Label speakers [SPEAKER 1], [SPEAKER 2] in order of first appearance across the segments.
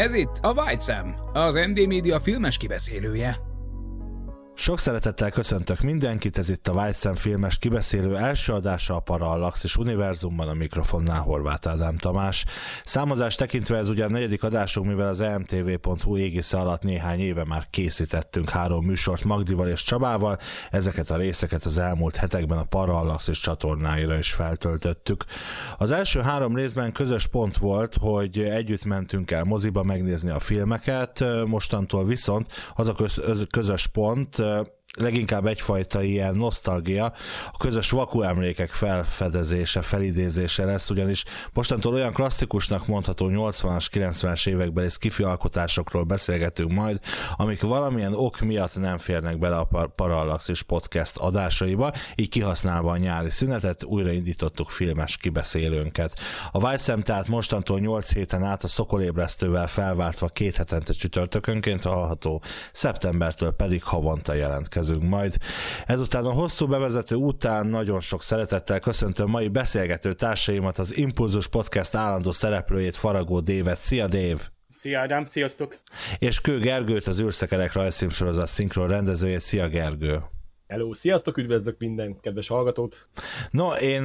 [SPEAKER 1] Ez itt a White Sam, az MD Media filmes kibeszélője.
[SPEAKER 2] Sok szeretettel köszöntök mindenkit, ez itt a Sam filmes kibeszélő első adása a Parallaxis univerzumban, a mikrofonnál Horváth Ádám Tamás. Számozás tekintve ez ugyan negyedik adásunk, mivel az emtv.hu égisze alatt néhány éve már készítettünk három műsort Magdival és Csabával, ezeket a részeket az elmúlt hetekben a Parallaxis csatornáira is feltöltöttük. Az első három részben közös pont volt, hogy együtt mentünk el moziba megnézni a filmeket, mostantól viszont az a köz- közös pont, leginkább egyfajta ilyen nosztalgia, a közös vaku emlékek felfedezése, felidézése lesz, ugyanis mostantól olyan klasszikusnak mondható 80-as, 90-es évekbeli skifi alkotásokról beszélgetünk majd, amik valamilyen ok miatt nem férnek bele a Par- Parallaxis podcast adásaiba, így kihasználva a nyári szünetet, újraindítottuk filmes kibeszélőnket. A Vájszem tehát mostantól 8 héten át a szokolébresztővel felváltva két hetente csütörtökönként hallható, szeptembertől pedig havonta jelentkezik jelentkezünk majd. Ezután a hosszú bevezető után nagyon sok szeretettel köszöntöm mai beszélgető társaimat, az Impulzus Podcast állandó szereplőjét Faragó Dévet. Szia Dév!
[SPEAKER 3] Szia Ádám, sziasztok!
[SPEAKER 2] És Kő Gergőt, az űrszekerek rajzfilmsorozat szinkron rendezőjét. Szia Gergő!
[SPEAKER 3] Hello, sziasztok, üdvözlök minden kedves hallgatót!
[SPEAKER 2] No, én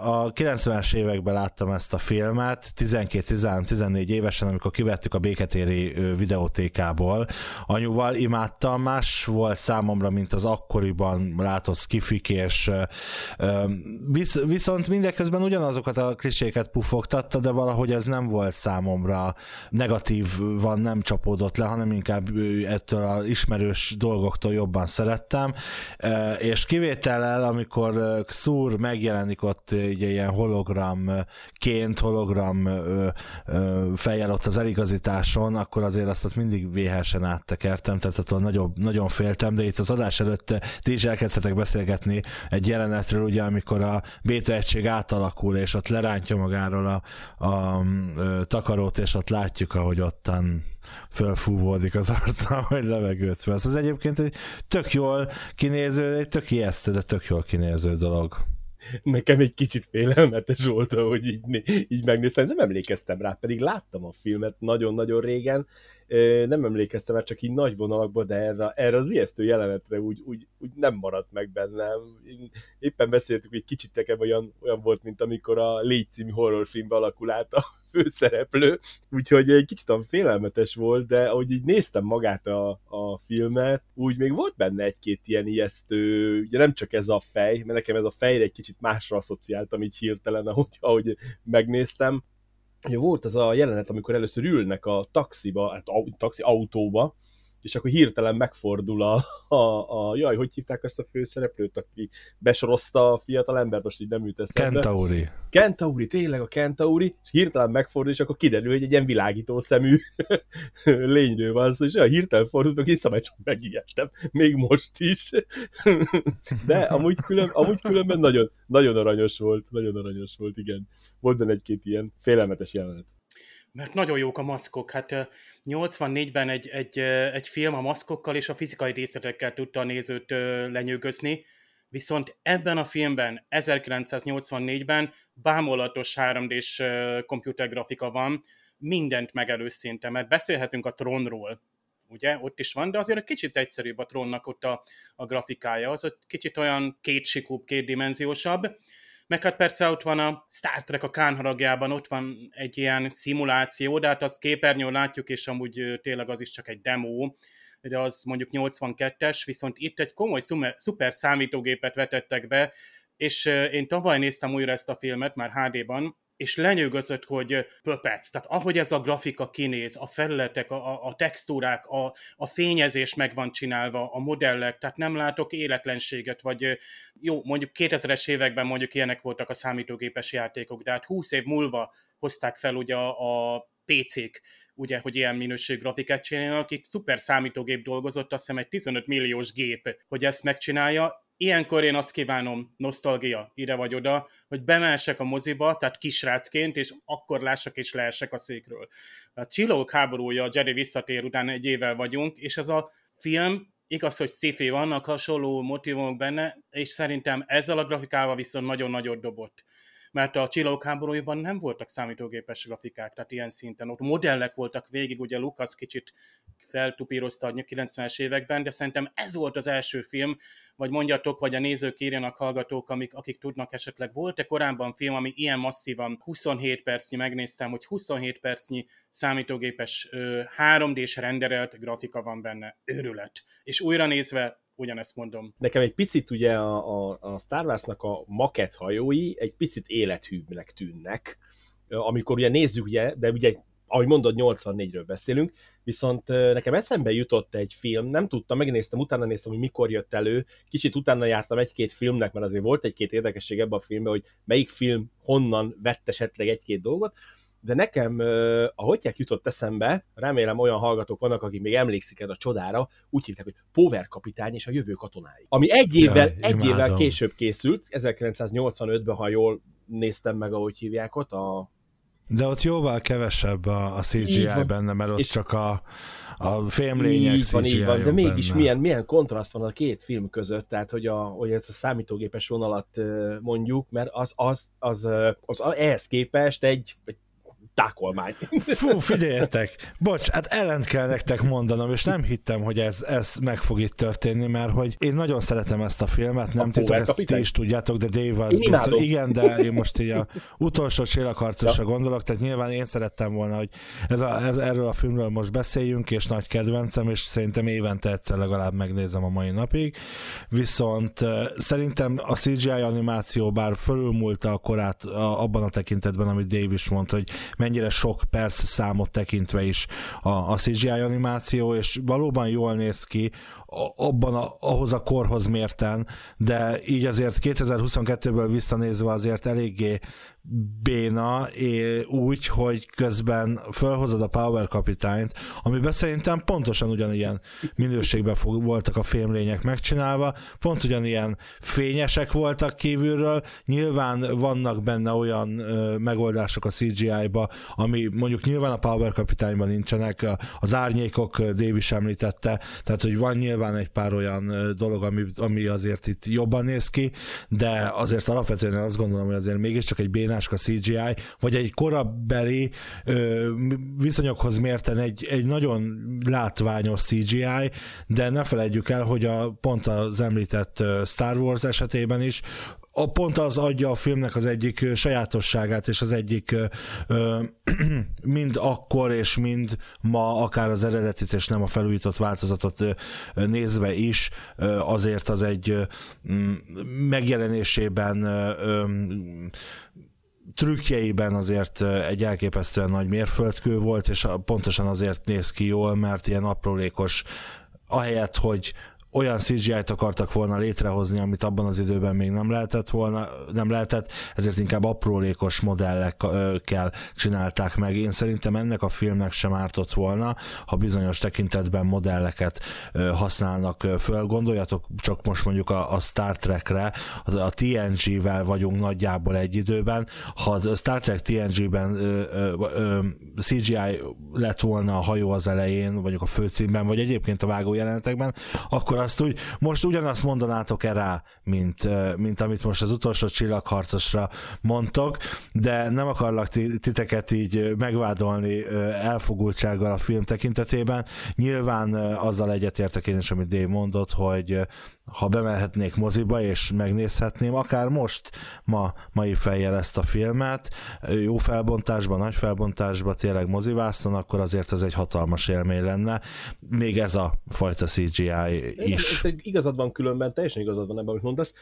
[SPEAKER 2] a 90-es években láttam ezt a filmet, 12-14 évesen, amikor kivettük a Béketéri videótékából. Anyuval imádtam, más volt számomra, mint az akkoriban látott skifik, és visz, viszont mindeközben ugyanazokat a kliséket pufogtatta, de valahogy ez nem volt számomra negatív, van nem csapódott le, hanem inkább ettől az ismerős dolgoktól jobban szerettem és kivétellel, amikor Xur megjelenik ott egy ilyen hologramként, hologram fejjel ott az eligazításon, akkor azért azt ott mindig véhesen áttekertem, tehát attól nagyon, nagyon féltem, de itt az adás előtt ti is elkezdhetek beszélgetni egy jelenetről, ugye, amikor a béta egység átalakul, és ott lerántja magáról a, a, a takarót, és ott látjuk, ahogy ottan fölfúvódik az arca, hogy levegőt vesz. Ez egyébként egy tök jól kinéző, egy tök ijesztő, de tök jól kinéző dolog.
[SPEAKER 3] Nekem egy kicsit félelmetes volt, hogy így, így megnéztem, nem emlékeztem rá, pedig láttam a filmet nagyon-nagyon régen, nem emlékeztem már csak így nagy vonalakban, de erre, erre az ijesztő jelenetre úgy, úgy, úgy nem maradt meg bennem. Én éppen beszéltük, hogy kicsit nekem olyan, olyan volt, mint amikor a Légy című horrorfilmbe alakul át a főszereplő, úgyhogy egy kicsit olyan félelmetes volt, de ahogy így néztem magát a, a filmet, úgy még volt benne egy-két ilyen ijesztő, ugye nem csak ez a fej, mert nekem ez a fejre egy kicsit másra asszociáltam így hirtelen, ahogy, ahogy megnéztem, Ugye volt az a jelenet, amikor először ülnek a taxiba, hát a taxi autóba, és akkor hirtelen megfordul a, a, a jaj, hogy hívták ezt a főszereplőt, aki besorozta a fiatal embert, most így nem jut eszembe.
[SPEAKER 2] Kentauri.
[SPEAKER 3] Kentauri, tényleg a Kentauri, és hirtelen megfordul, és akkor kiderül, hogy egy ilyen világító szemű lényről van szó, és olyan hirtelen fordult, meg én csak megijedtem, még most is. De amúgy, külön, amúgy különben nagyon, nagyon aranyos volt, nagyon aranyos volt, igen. Volt benne egy-két ilyen félelmetes jelenet
[SPEAKER 4] mert nagyon jók a maszkok. Hát 84-ben egy, egy, egy film a maszkokkal és a fizikai részletekkel tudta a nézőt lenyűgözni, viszont ebben a filmben, 1984-ben bámulatos 3D-s komputergrafika van, mindent megelőz szinte, mert beszélhetünk a trónról, ugye, ott is van, de azért egy kicsit egyszerűbb a trónnak ott a, a grafikája, az ott kicsit olyan kétsikúbb, kétdimenziósabb, meg hát persze ott van a Star Trek a kánharagjában, ott van egy ilyen szimuláció, de hát azt képernyőn látjuk, és amúgy tényleg az is csak egy demo, de az mondjuk 82-es, viszont itt egy komoly szuper számítógépet vetettek be, és én tavaly néztem újra ezt a filmet, már HD-ban, és lenyűgözött, hogy pöpec, tehát ahogy ez a grafika kinéz, a felületek, a, a textúrák, a, a fényezés meg van csinálva, a modellek, tehát nem látok életlenséget, vagy jó, mondjuk 2000-es években mondjuk ilyenek voltak a számítógépes játékok, de hát 20 év múlva hozták fel ugye a, a PC-k, ugye, hogy ilyen minőségű grafikát csináljanak, itt szuper számítógép dolgozott, azt hiszem egy 15 milliós gép, hogy ezt megcsinálja, ilyenkor én azt kívánom, nosztalgia ide vagy oda, hogy bemelsek a moziba, tehát kisrácként, és akkor lássak és leesek a székről. A Csillók háborúja, a Jerry visszatér után egy évvel vagyunk, és ez a film igaz, hogy sci vannak hasonló motivumok benne, és szerintem ezzel a grafikával viszont nagyon nagyot dobott mert a csillagok háborújában nem voltak számítógépes grafikák, tehát ilyen szinten. Ott modellek voltak végig, ugye Lucas kicsit feltupírozta a 90-es években, de szerintem ez volt az első film, vagy mondjatok, vagy a nézők írjanak, hallgatók, amik, akik tudnak esetleg, volt-e korábban film, ami ilyen masszívan 27 percnyi, megnéztem, hogy 27 percnyi számítógépes 3D-s renderelt grafika van benne. Őrület. És újra nézve ugyanezt mondom.
[SPEAKER 3] Nekem egy picit ugye a, a, a Star Wars-nak a maket hajói egy picit élethűbbnek tűnnek, amikor ugye nézzük, ugye, de ugye ahogy mondod, 84-ről beszélünk, viszont nekem eszembe jutott egy film, nem tudtam, megnéztem, utána néztem, hogy mikor jött elő, kicsit utána jártam egy-két filmnek, mert azért volt egy-két érdekesség ebben a filmben, hogy melyik film honnan vett esetleg egy-két dolgot, de nekem a Hotyák jutott eszembe, remélem olyan hallgatók vannak, akik még emlékszik el a csodára, úgy hívták, hogy Power kapitány és a jövő katonái. Ami egy évvel, ja, egy évvel később készült, 1985-ben, ha jól néztem meg, ahogy hívják ott, a
[SPEAKER 2] de ott jóval kevesebb a, a CGI benne, mert ott és csak a, a fémlények így van, így van,
[SPEAKER 3] de mégis milyen, milyen kontraszt van a két film között, tehát hogy, a, hogy ez a számítógépes vonalat mondjuk, mert az, az, az, az, az ehhez képest egy, egy tákolmány.
[SPEAKER 2] Fú, figyeljetek, bocs, hát ellent kell nektek mondanom, és nem hittem, hogy ez, ez meg fog itt történni, mert hogy én nagyon szeretem ezt a filmet, nem titok, ezt ti is tudjátok, de Dave az biztos, igen, de én most így a utolsó csillagharcosra ja. gondolok, tehát nyilván én szerettem volna, hogy ez a, ez, erről a filmről most beszéljünk, és nagy kedvencem, és szerintem évente egyszer legalább megnézem a mai napig, viszont szerintem a CGI animáció bár fölülmúlta a korát a, abban a tekintetben, amit Dave is mondta, hogy mennyire sok perc számot tekintve is a, a CGI animáció, és valóban jól néz ki abban a, ahhoz a korhoz mérten, de így azért 2022-ből visszanézve azért eléggé béna, úgy, hogy közben felhozod a Power kapitányt, amiben szerintem pontosan ugyanilyen minőségben fog, voltak a fémlények megcsinálva, pont ugyanilyen fényesek voltak kívülről, nyilván vannak benne olyan ö, megoldások a CGI-ba, ami mondjuk nyilván a Power kapitányban nincsenek, az árnyékok Dave is említette, tehát hogy van nyilván egy pár olyan dolog, ami, ami azért itt jobban néz ki, de azért alapvetően azt gondolom, hogy azért mégiscsak egy béna a CGI, vagy egy korabeli ö, viszonyokhoz mérten egy, egy nagyon látványos CGI, de ne felejtjük el, hogy a pont az említett Star Wars esetében is a pont az adja a filmnek az egyik sajátosságát, és az egyik ö, mind akkor és mind ma, akár az eredetit és nem a felújított változatot nézve is, azért az egy ö, megjelenésében trükkjeiben azért egy elképesztően nagy mérföldkő volt, és pontosan azért néz ki jól, mert ilyen aprólékos, ahelyett, hogy olyan CGI-t akartak volna létrehozni, amit abban az időben még nem lehetett volna, nem lehetett, ezért inkább aprólékos modellekkel csinálták meg. Én szerintem ennek a filmnek sem ártott volna, ha bizonyos tekintetben modelleket használnak föl. Gondoljatok csak most mondjuk a, a Star Trekre, az, a TNG-vel vagyunk nagyjából egy időben. Ha a Star Trek TNG-ben CGI lett volna a hajó az elején, vagyok a főcímben, vagy egyébként a vágó jelenetekben, akkor azt úgy, most ugyanazt mondanátok e rá, mint, mint amit most az utolsó csillagharcosra mondtok, de nem akarlak titeket így megvádolni elfogultsággal a film tekintetében. Nyilván azzal egyetértek én is, amit Dave mondott, hogy ha bemehetnék moziba és megnézhetném, akár most, ma, mai fejjel ezt a filmet, jó felbontásban, nagy felbontásban, tényleg mozivászon, akkor azért ez egy hatalmas élmény lenne. Még ez a fajta CGI is.
[SPEAKER 3] Te igazad van különben, teljesen igazad van ebben, amit mondasz.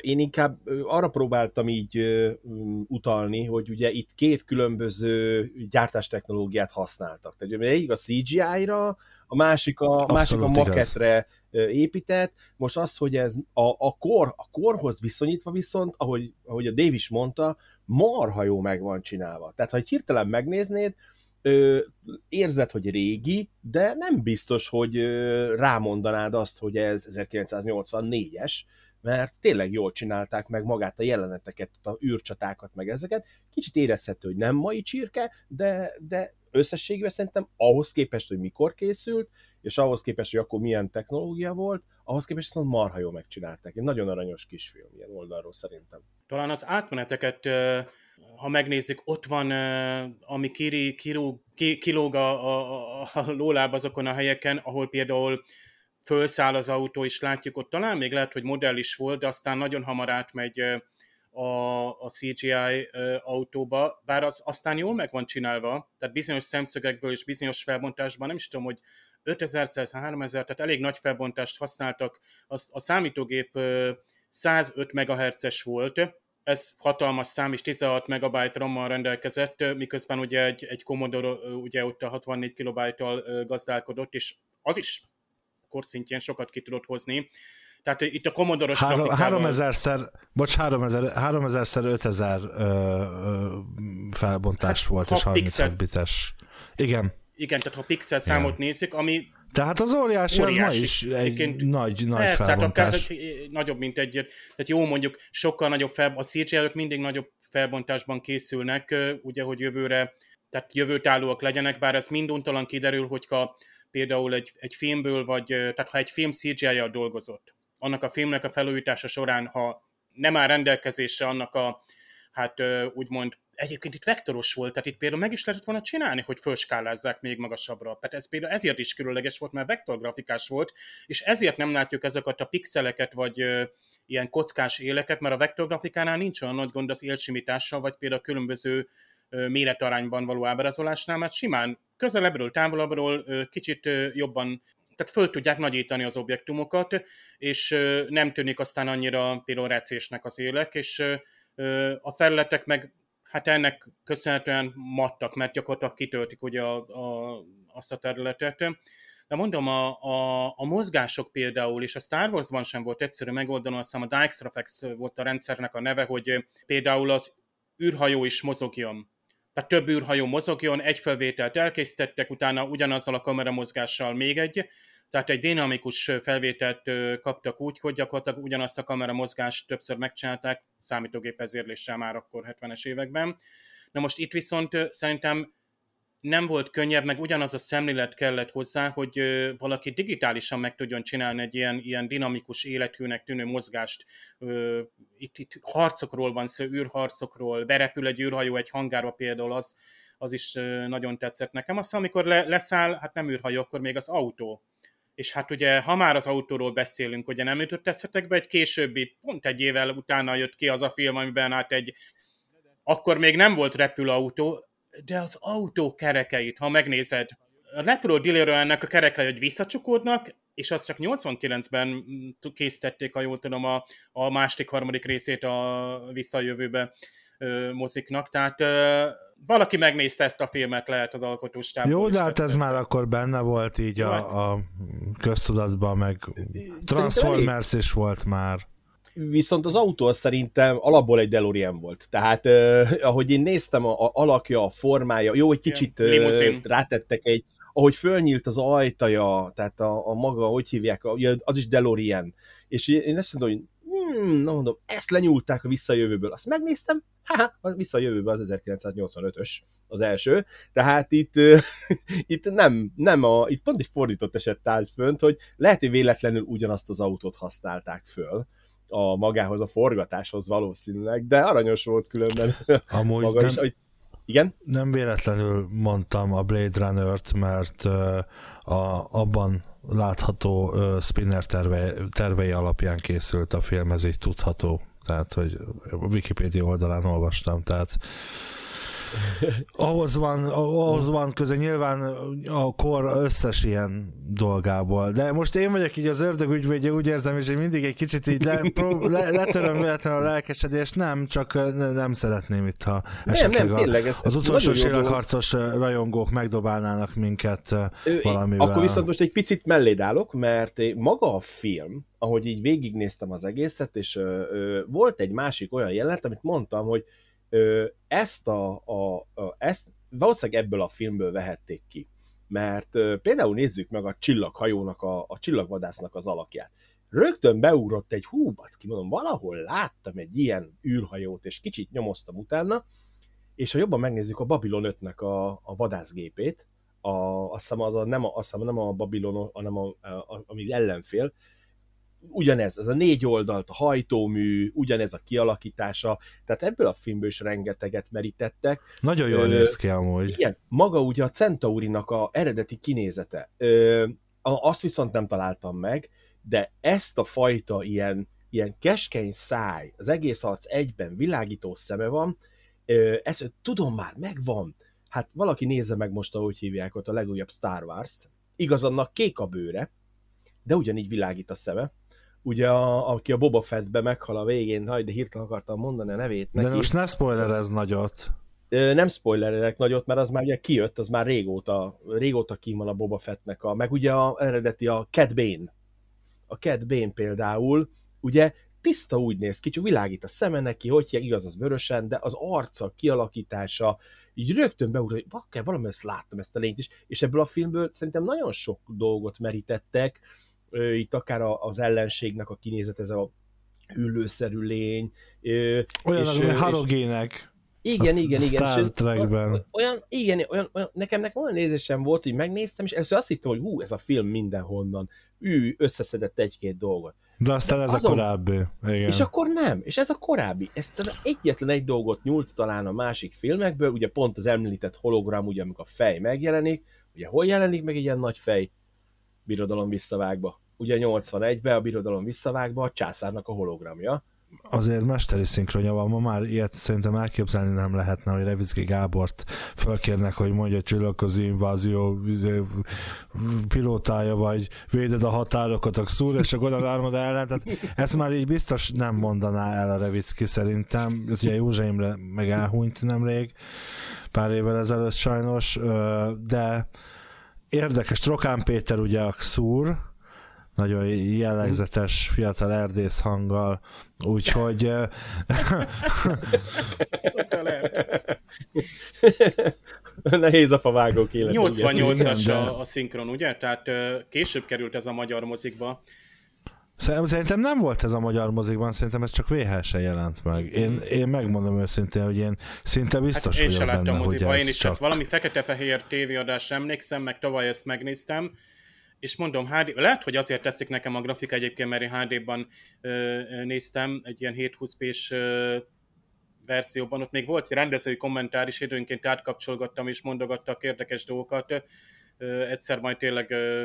[SPEAKER 3] Én inkább arra próbáltam így um, utalni, hogy ugye itt két különböző gyártástechnológiát használtak. Tehát egyik a CGI-ra, a másik a, másik a
[SPEAKER 2] igaz.
[SPEAKER 3] Épített. Most az, hogy ez a, a, kor, a korhoz viszonyítva viszont, ahogy, ahogy a Dave is mondta, marha jó meg van csinálva. Tehát, ha hirtelen megnéznéd, ö, érzed, hogy régi, de nem biztos, hogy ö, rámondanád azt, hogy ez 1984-es, mert tényleg jól csinálták meg magát a jeleneteket, a űrcsatákat, meg ezeket. Kicsit érezhető, hogy nem mai csirke, de, de összességében szerintem ahhoz képest, hogy mikor készült, és ahhoz képest, hogy akkor milyen technológia volt, ahhoz képest viszont marha jól megcsinálták. Egy nagyon aranyos kisfilm ilyen oldalról szerintem.
[SPEAKER 4] Talán az átmeneteket, ha megnézzük, ott van, ami kiri, kirú, ki, kilóg a, a, a lóláb azokon a helyeken, ahol például fölszáll az autó, és látjuk ott talán még lehet, hogy modell is volt, de aztán nagyon hamar átmegy a, a CGI autóba, bár az aztán jól meg van csinálva, tehát bizonyos szemszögekből és bizonyos felbontásban, nem is tudom, hogy 5000 3000, tehát elég nagy felbontást használtak, Azt a számítógép ö, 105 MHz-es volt, ez hatalmas szám, és 16 megabyte RAM-mal rendelkezett, miközben ugye egy, egy Commodore ugye ott a 64 kilobájttal ö, gazdálkodott, és az is korszintjén sokat ki tudott hozni. Tehát itt a Commodore-os
[SPEAKER 2] Három,
[SPEAKER 4] grafikával-
[SPEAKER 2] 3000-szer, bocs, 3000, 3000-szer 5000 ö, ö, felbontás
[SPEAKER 4] Hát,
[SPEAKER 2] volt, és 35
[SPEAKER 4] pixel-
[SPEAKER 2] bites. Igen.
[SPEAKER 4] Igen, tehát ha pixel számot nézzük, ami
[SPEAKER 2] Tehát az óriási,
[SPEAKER 4] Óriási.
[SPEAKER 2] az ma is egy
[SPEAKER 4] Egyébként
[SPEAKER 2] nagy, nagy
[SPEAKER 4] Persze, hát akár,
[SPEAKER 2] felbontás.
[SPEAKER 4] hogy nagyobb, mint egy, tehát jó mondjuk, sokkal nagyobb fel, a CGI-ök mindig nagyobb felbontásban készülnek, ugye, hogy jövőre, tehát jövőtállóak legyenek, bár ez minduntalan kiderül, hogyha például egy, egy filmből, vagy, tehát ha egy film CGI-jal dolgozott, annak a filmnek a felújítása során, ha nem áll rendelkezésre annak a, hát úgymond, egyébként itt vektoros volt, tehát itt például meg is lehetett volna csinálni, hogy fölskálázzák még magasabbra. Tehát ez például ezért is különleges volt, mert vektorgrafikás volt, és ezért nem látjuk ezeket a pixeleket, vagy ilyen kockás éleket, mert a vektorgrafikánál nincs olyan nagy gond az élsimítással, vagy például a különböző méretarányban való ábrázolásnál, mert simán közelebbről, távolabbról kicsit jobban tehát föl tudják nagyítani az objektumokat, és nem tűnik aztán annyira például az élek, és a felületek meg hát ennek köszönhetően mattak, mert gyakorlatilag kitöltik ugye a, a, azt a területet. De mondom, a, a, a mozgások például, és a Star Warsban sem volt egyszerű megoldani, azt hiszem a Dijkstrafex volt a rendszernek a neve, hogy például az űrhajó is mozogjon. Tehát több űrhajó mozogjon, egy felvételt elkészítettek, utána ugyanazzal a kameramozgással még egy, tehát egy dinamikus felvételt kaptak úgy, hogy gyakorlatilag ugyanazt a kameramozgást többször megcsinálták, számítógép vezérléssel már akkor 70-es években. Na most itt viszont szerintem nem volt könnyebb, meg ugyanaz a szemlélet kellett hozzá, hogy valaki digitálisan meg tudjon csinálni egy ilyen, ilyen dinamikus életűnek tűnő mozgást. Itt, itt harcokról van szó, űrharcokról, berepül egy űrhajó egy hangárba például, az, az is nagyon tetszett nekem. Aztán amikor le, leszáll, hát nem űrhajó, akkor még az autó. És hát ugye, ha már az autóról beszélünk, ugye nem jutott eszetekbe, egy későbbi, pont egy évvel utána jött ki az a film, amiben hát egy, akkor még nem volt repülőautó, de az autó kerekeit, ha megnézed, a Dillero ennek a kerekei, hogy visszacsukódnak, és azt csak 89-ben mm, készítették, ha jól tudom, a, a második, harmadik részét a visszajövőbe ö, moziknak, tehát ö, valaki megnézte ezt a filmet, lehet az alkotóstából.
[SPEAKER 2] Jó, de hát ez már akkor benne volt így
[SPEAKER 4] Hát-
[SPEAKER 2] a, a köztudatban, meg Transformers is volt már.
[SPEAKER 3] Viszont az autó szerintem alapból egy DeLorean volt. Tehát eh, ahogy én néztem, a, a alakja, a formája, jó, egy kicsit eh, rátettek egy, ahogy fölnyílt az ajtaja, tehát a, a maga, hogy hívják, az is DeLorean. És én azt mondom, hogy hmm, na mondom, ezt lenyúlták a visszajövőből. Azt megnéztem, haha, a visszajövőből az 1985-ös az első. Tehát itt, itt nem, nem a, itt pont egy fordított eset állt fönt, hogy lehet, hogy véletlenül ugyanazt az autót használták föl a magához, a forgatáshoz valószínűleg, de aranyos volt különben
[SPEAKER 2] Amúgy
[SPEAKER 3] maga
[SPEAKER 2] nem,
[SPEAKER 3] is. Hogy, igen?
[SPEAKER 2] nem véletlenül mondtam a Blade Runner-t, mert a, abban látható Spinner terve, tervei alapján készült a film, ez így tudható. Tehát, hogy a Wikipedia oldalán olvastam, tehát ahhoz van, ahhoz van köze nyilván a kor összes ilyen dolgából. De most én vagyok így az ördög ügyvédje, úgy érzem, és én mindig egy kicsit így le, pró, le, letöröm véletlenül a lelkesedést, nem, csak nem szeretném itt, ha esetleg
[SPEAKER 3] nem, tényleg, ez,
[SPEAKER 2] az utolsó sérelharcos rajongók megdobálnának minket valamivel.
[SPEAKER 3] Akkor viszont most egy picit melléd állok, mert maga a film, ahogy így végignéztem az egészet, és ö, ö, volt egy másik olyan jelenet, amit mondtam, hogy ezt a, a, a ezt valószínűleg ebből a filmből vehették ki. Mert például nézzük meg a csillaghajónak, a, a csillagvadásznak az alakját. Rögtön beugrott egy, hú, baszki, mondom, valahol láttam egy ilyen űrhajót, és kicsit nyomoztam utána, és ha jobban megnézzük a Babylon 5-nek a, a vadászgépét, a, azt hiszem, az a, nem, a, azt hiszem, nem a Babylon, hanem a, a, a, ami ellenfél, ugyanez, ez a négy oldalt, a hajtómű, ugyanez a kialakítása, tehát ebből a filmből is rengeteget merítettek.
[SPEAKER 2] Nagyon jól néz ki amúgy.
[SPEAKER 3] Igen, maga ugye a Centaurinak a eredeti kinézete. Ö, azt viszont nem találtam meg, de ezt a fajta ilyen, ilyen keskeny száj, az egész arc egyben világító szeme van, ö, ezt tudom már, megvan. Hát valaki nézze meg most, ahogy hívják ott a legújabb Star Wars-t. Igaz, annak kék a bőre, de ugyanígy világít a szeme ugye a, aki a Boba Fettbe meghal a végén, haj, de hirtelen akartam mondani a nevét neki.
[SPEAKER 2] De most ne spoilerez nagyot.
[SPEAKER 3] Nem spoilerezek nagyot, mert az már ugye kijött, az már régóta, régóta kim van a Boba Fettnek, a, meg ugye a eredeti a Cat Bane. A Cat Bane például, ugye tiszta úgy néz ki, csak világít a szeme neki, hogy igaz az vörösen, de az arca, kialakítása, így rögtön beugrat, hogy bakker, valami ezt láttam ezt a lényt is, és ebből a filmből szerintem nagyon sok dolgot merítettek, itt akár az ellenségnek a kinézet, ez a hüllőszerű lény.
[SPEAKER 2] Olyan, és, és, halogének.
[SPEAKER 3] Igen, igen, igen.
[SPEAKER 2] Star Trekben.
[SPEAKER 3] Olyan, igen, olyan, olyan, nekem nekem olyan nézésem volt, hogy megnéztem, és először azt hittem, hogy hú, ez a film mindenhonnan. Ő összeszedett egy-két dolgot.
[SPEAKER 2] De aztán De ez azon, a korábbi. Igen.
[SPEAKER 3] És akkor nem, és ez a korábbi. Ezt egyetlen egy dolgot nyúlt talán a másik filmekből, ugye pont az említett hologram, ugye amikor a fej megjelenik, ugye hol jelenik meg egy ilyen nagy fej? Birodalom visszavágba ugye 81-ben a birodalom visszavágva a császárnak a hologramja.
[SPEAKER 2] Azért mesteri szinkronja van, ma már ilyet szerintem elképzelni nem lehetne, hogy Revicki Gábort fölkérnek, hogy mondja a csillagközi invázió izé, pilótája, vagy véded a határokat a szúr, és a Godal Armada ellen, tehát ezt már így biztos nem mondaná el a Revicki szerintem, ugye Józsa Imre meg elhunyt nemrég, pár évvel ezelőtt sajnos, de érdekes, Trokán Péter ugye a szúr, nagyon jellegzetes fiatal erdész hanggal, úgyhogy...
[SPEAKER 3] Nehéz a favágók élet.
[SPEAKER 4] 88-as a, a szinkron, ugye? Tehát később került ez a magyar mozikba.
[SPEAKER 2] Szerintem nem volt ez a magyar mozikban, szerintem ez csak VHS-en jelent meg. Én, én megmondom őszintén, hogy én szinte biztos hát
[SPEAKER 4] én vagyok
[SPEAKER 2] benne,
[SPEAKER 4] moziba, én is
[SPEAKER 2] csak...
[SPEAKER 4] csak valami fekete-fehér tévéadás emlékszem, meg tavaly ezt megnéztem, és mondom, HD, lehet, hogy azért tetszik nekem a grafika egyébként, mert én HD-ban ö, néztem, egy ilyen 720p-s verzióban, ott még volt rendezői kommentár is, időnként átkapcsolgattam és mondogattak érdekes dolgokat, ö, egyszer majd tényleg ö,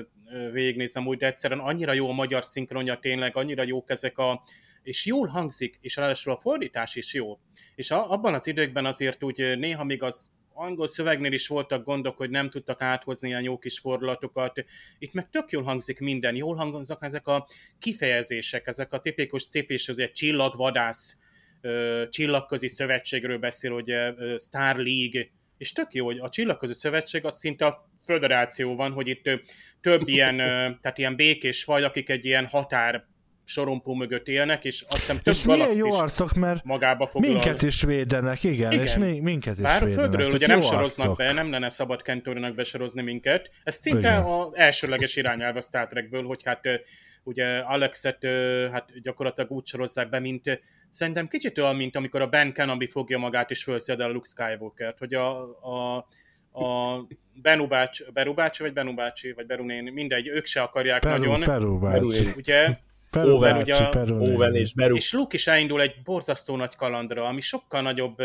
[SPEAKER 4] végignézem úgy, de egyszerűen annyira jó a magyar szinkronja tényleg, annyira jók ezek a, és jól hangzik, és ráadásul a fordítás is jó. És a, abban az időkben azért úgy néha még az angol szövegnél is voltak gondok, hogy nem tudtak áthozni ilyen jó kis fordulatokat. Itt meg tök jól hangzik minden, jól hangzik ezek a kifejezések, ezek a tipikus sci-fi, ugye csillagvadász, csillagközi szövetségről beszél, ugye Star League, és tök jó, hogy a Csillagközi Szövetség az szinte a föderáció van, hogy itt több ilyen, tehát ilyen békés faj, akik egy ilyen határ sorompó mögött élnek, és azt hiszem több
[SPEAKER 2] és milyen jó arcok, mert magába foglal. minket is védenek, igen, igen. és mi, minket is
[SPEAKER 4] Bár
[SPEAKER 2] védenek.
[SPEAKER 4] a földről ugye nem soroznak arcok. be, nem lenne szabad Kentorinak besorozni minket. Ez szinte az elsőleges irányelv a Star Trekből, hogy hát ugye Alexet hát gyakorlatilag úgy sorozzák be, mint szerintem kicsit olyan, mint amikor a Ben Kenobi fogja magát és felszed a Luke Skywalker-t, hogy a, a, a Benu bácsi, Beru bácsi, vagy Benu bácsi, vagy Beru néni, mindegy, ők se akarják
[SPEAKER 2] Peru,
[SPEAKER 4] nagyon.
[SPEAKER 2] Peru bácsi.
[SPEAKER 4] Ugye,
[SPEAKER 2] Szuper,
[SPEAKER 4] Owen, ugye,
[SPEAKER 2] szuper,
[SPEAKER 3] Owen és Beru.
[SPEAKER 4] és Luke is elindul egy borzasztó nagy kalandra, ami sokkal nagyobb,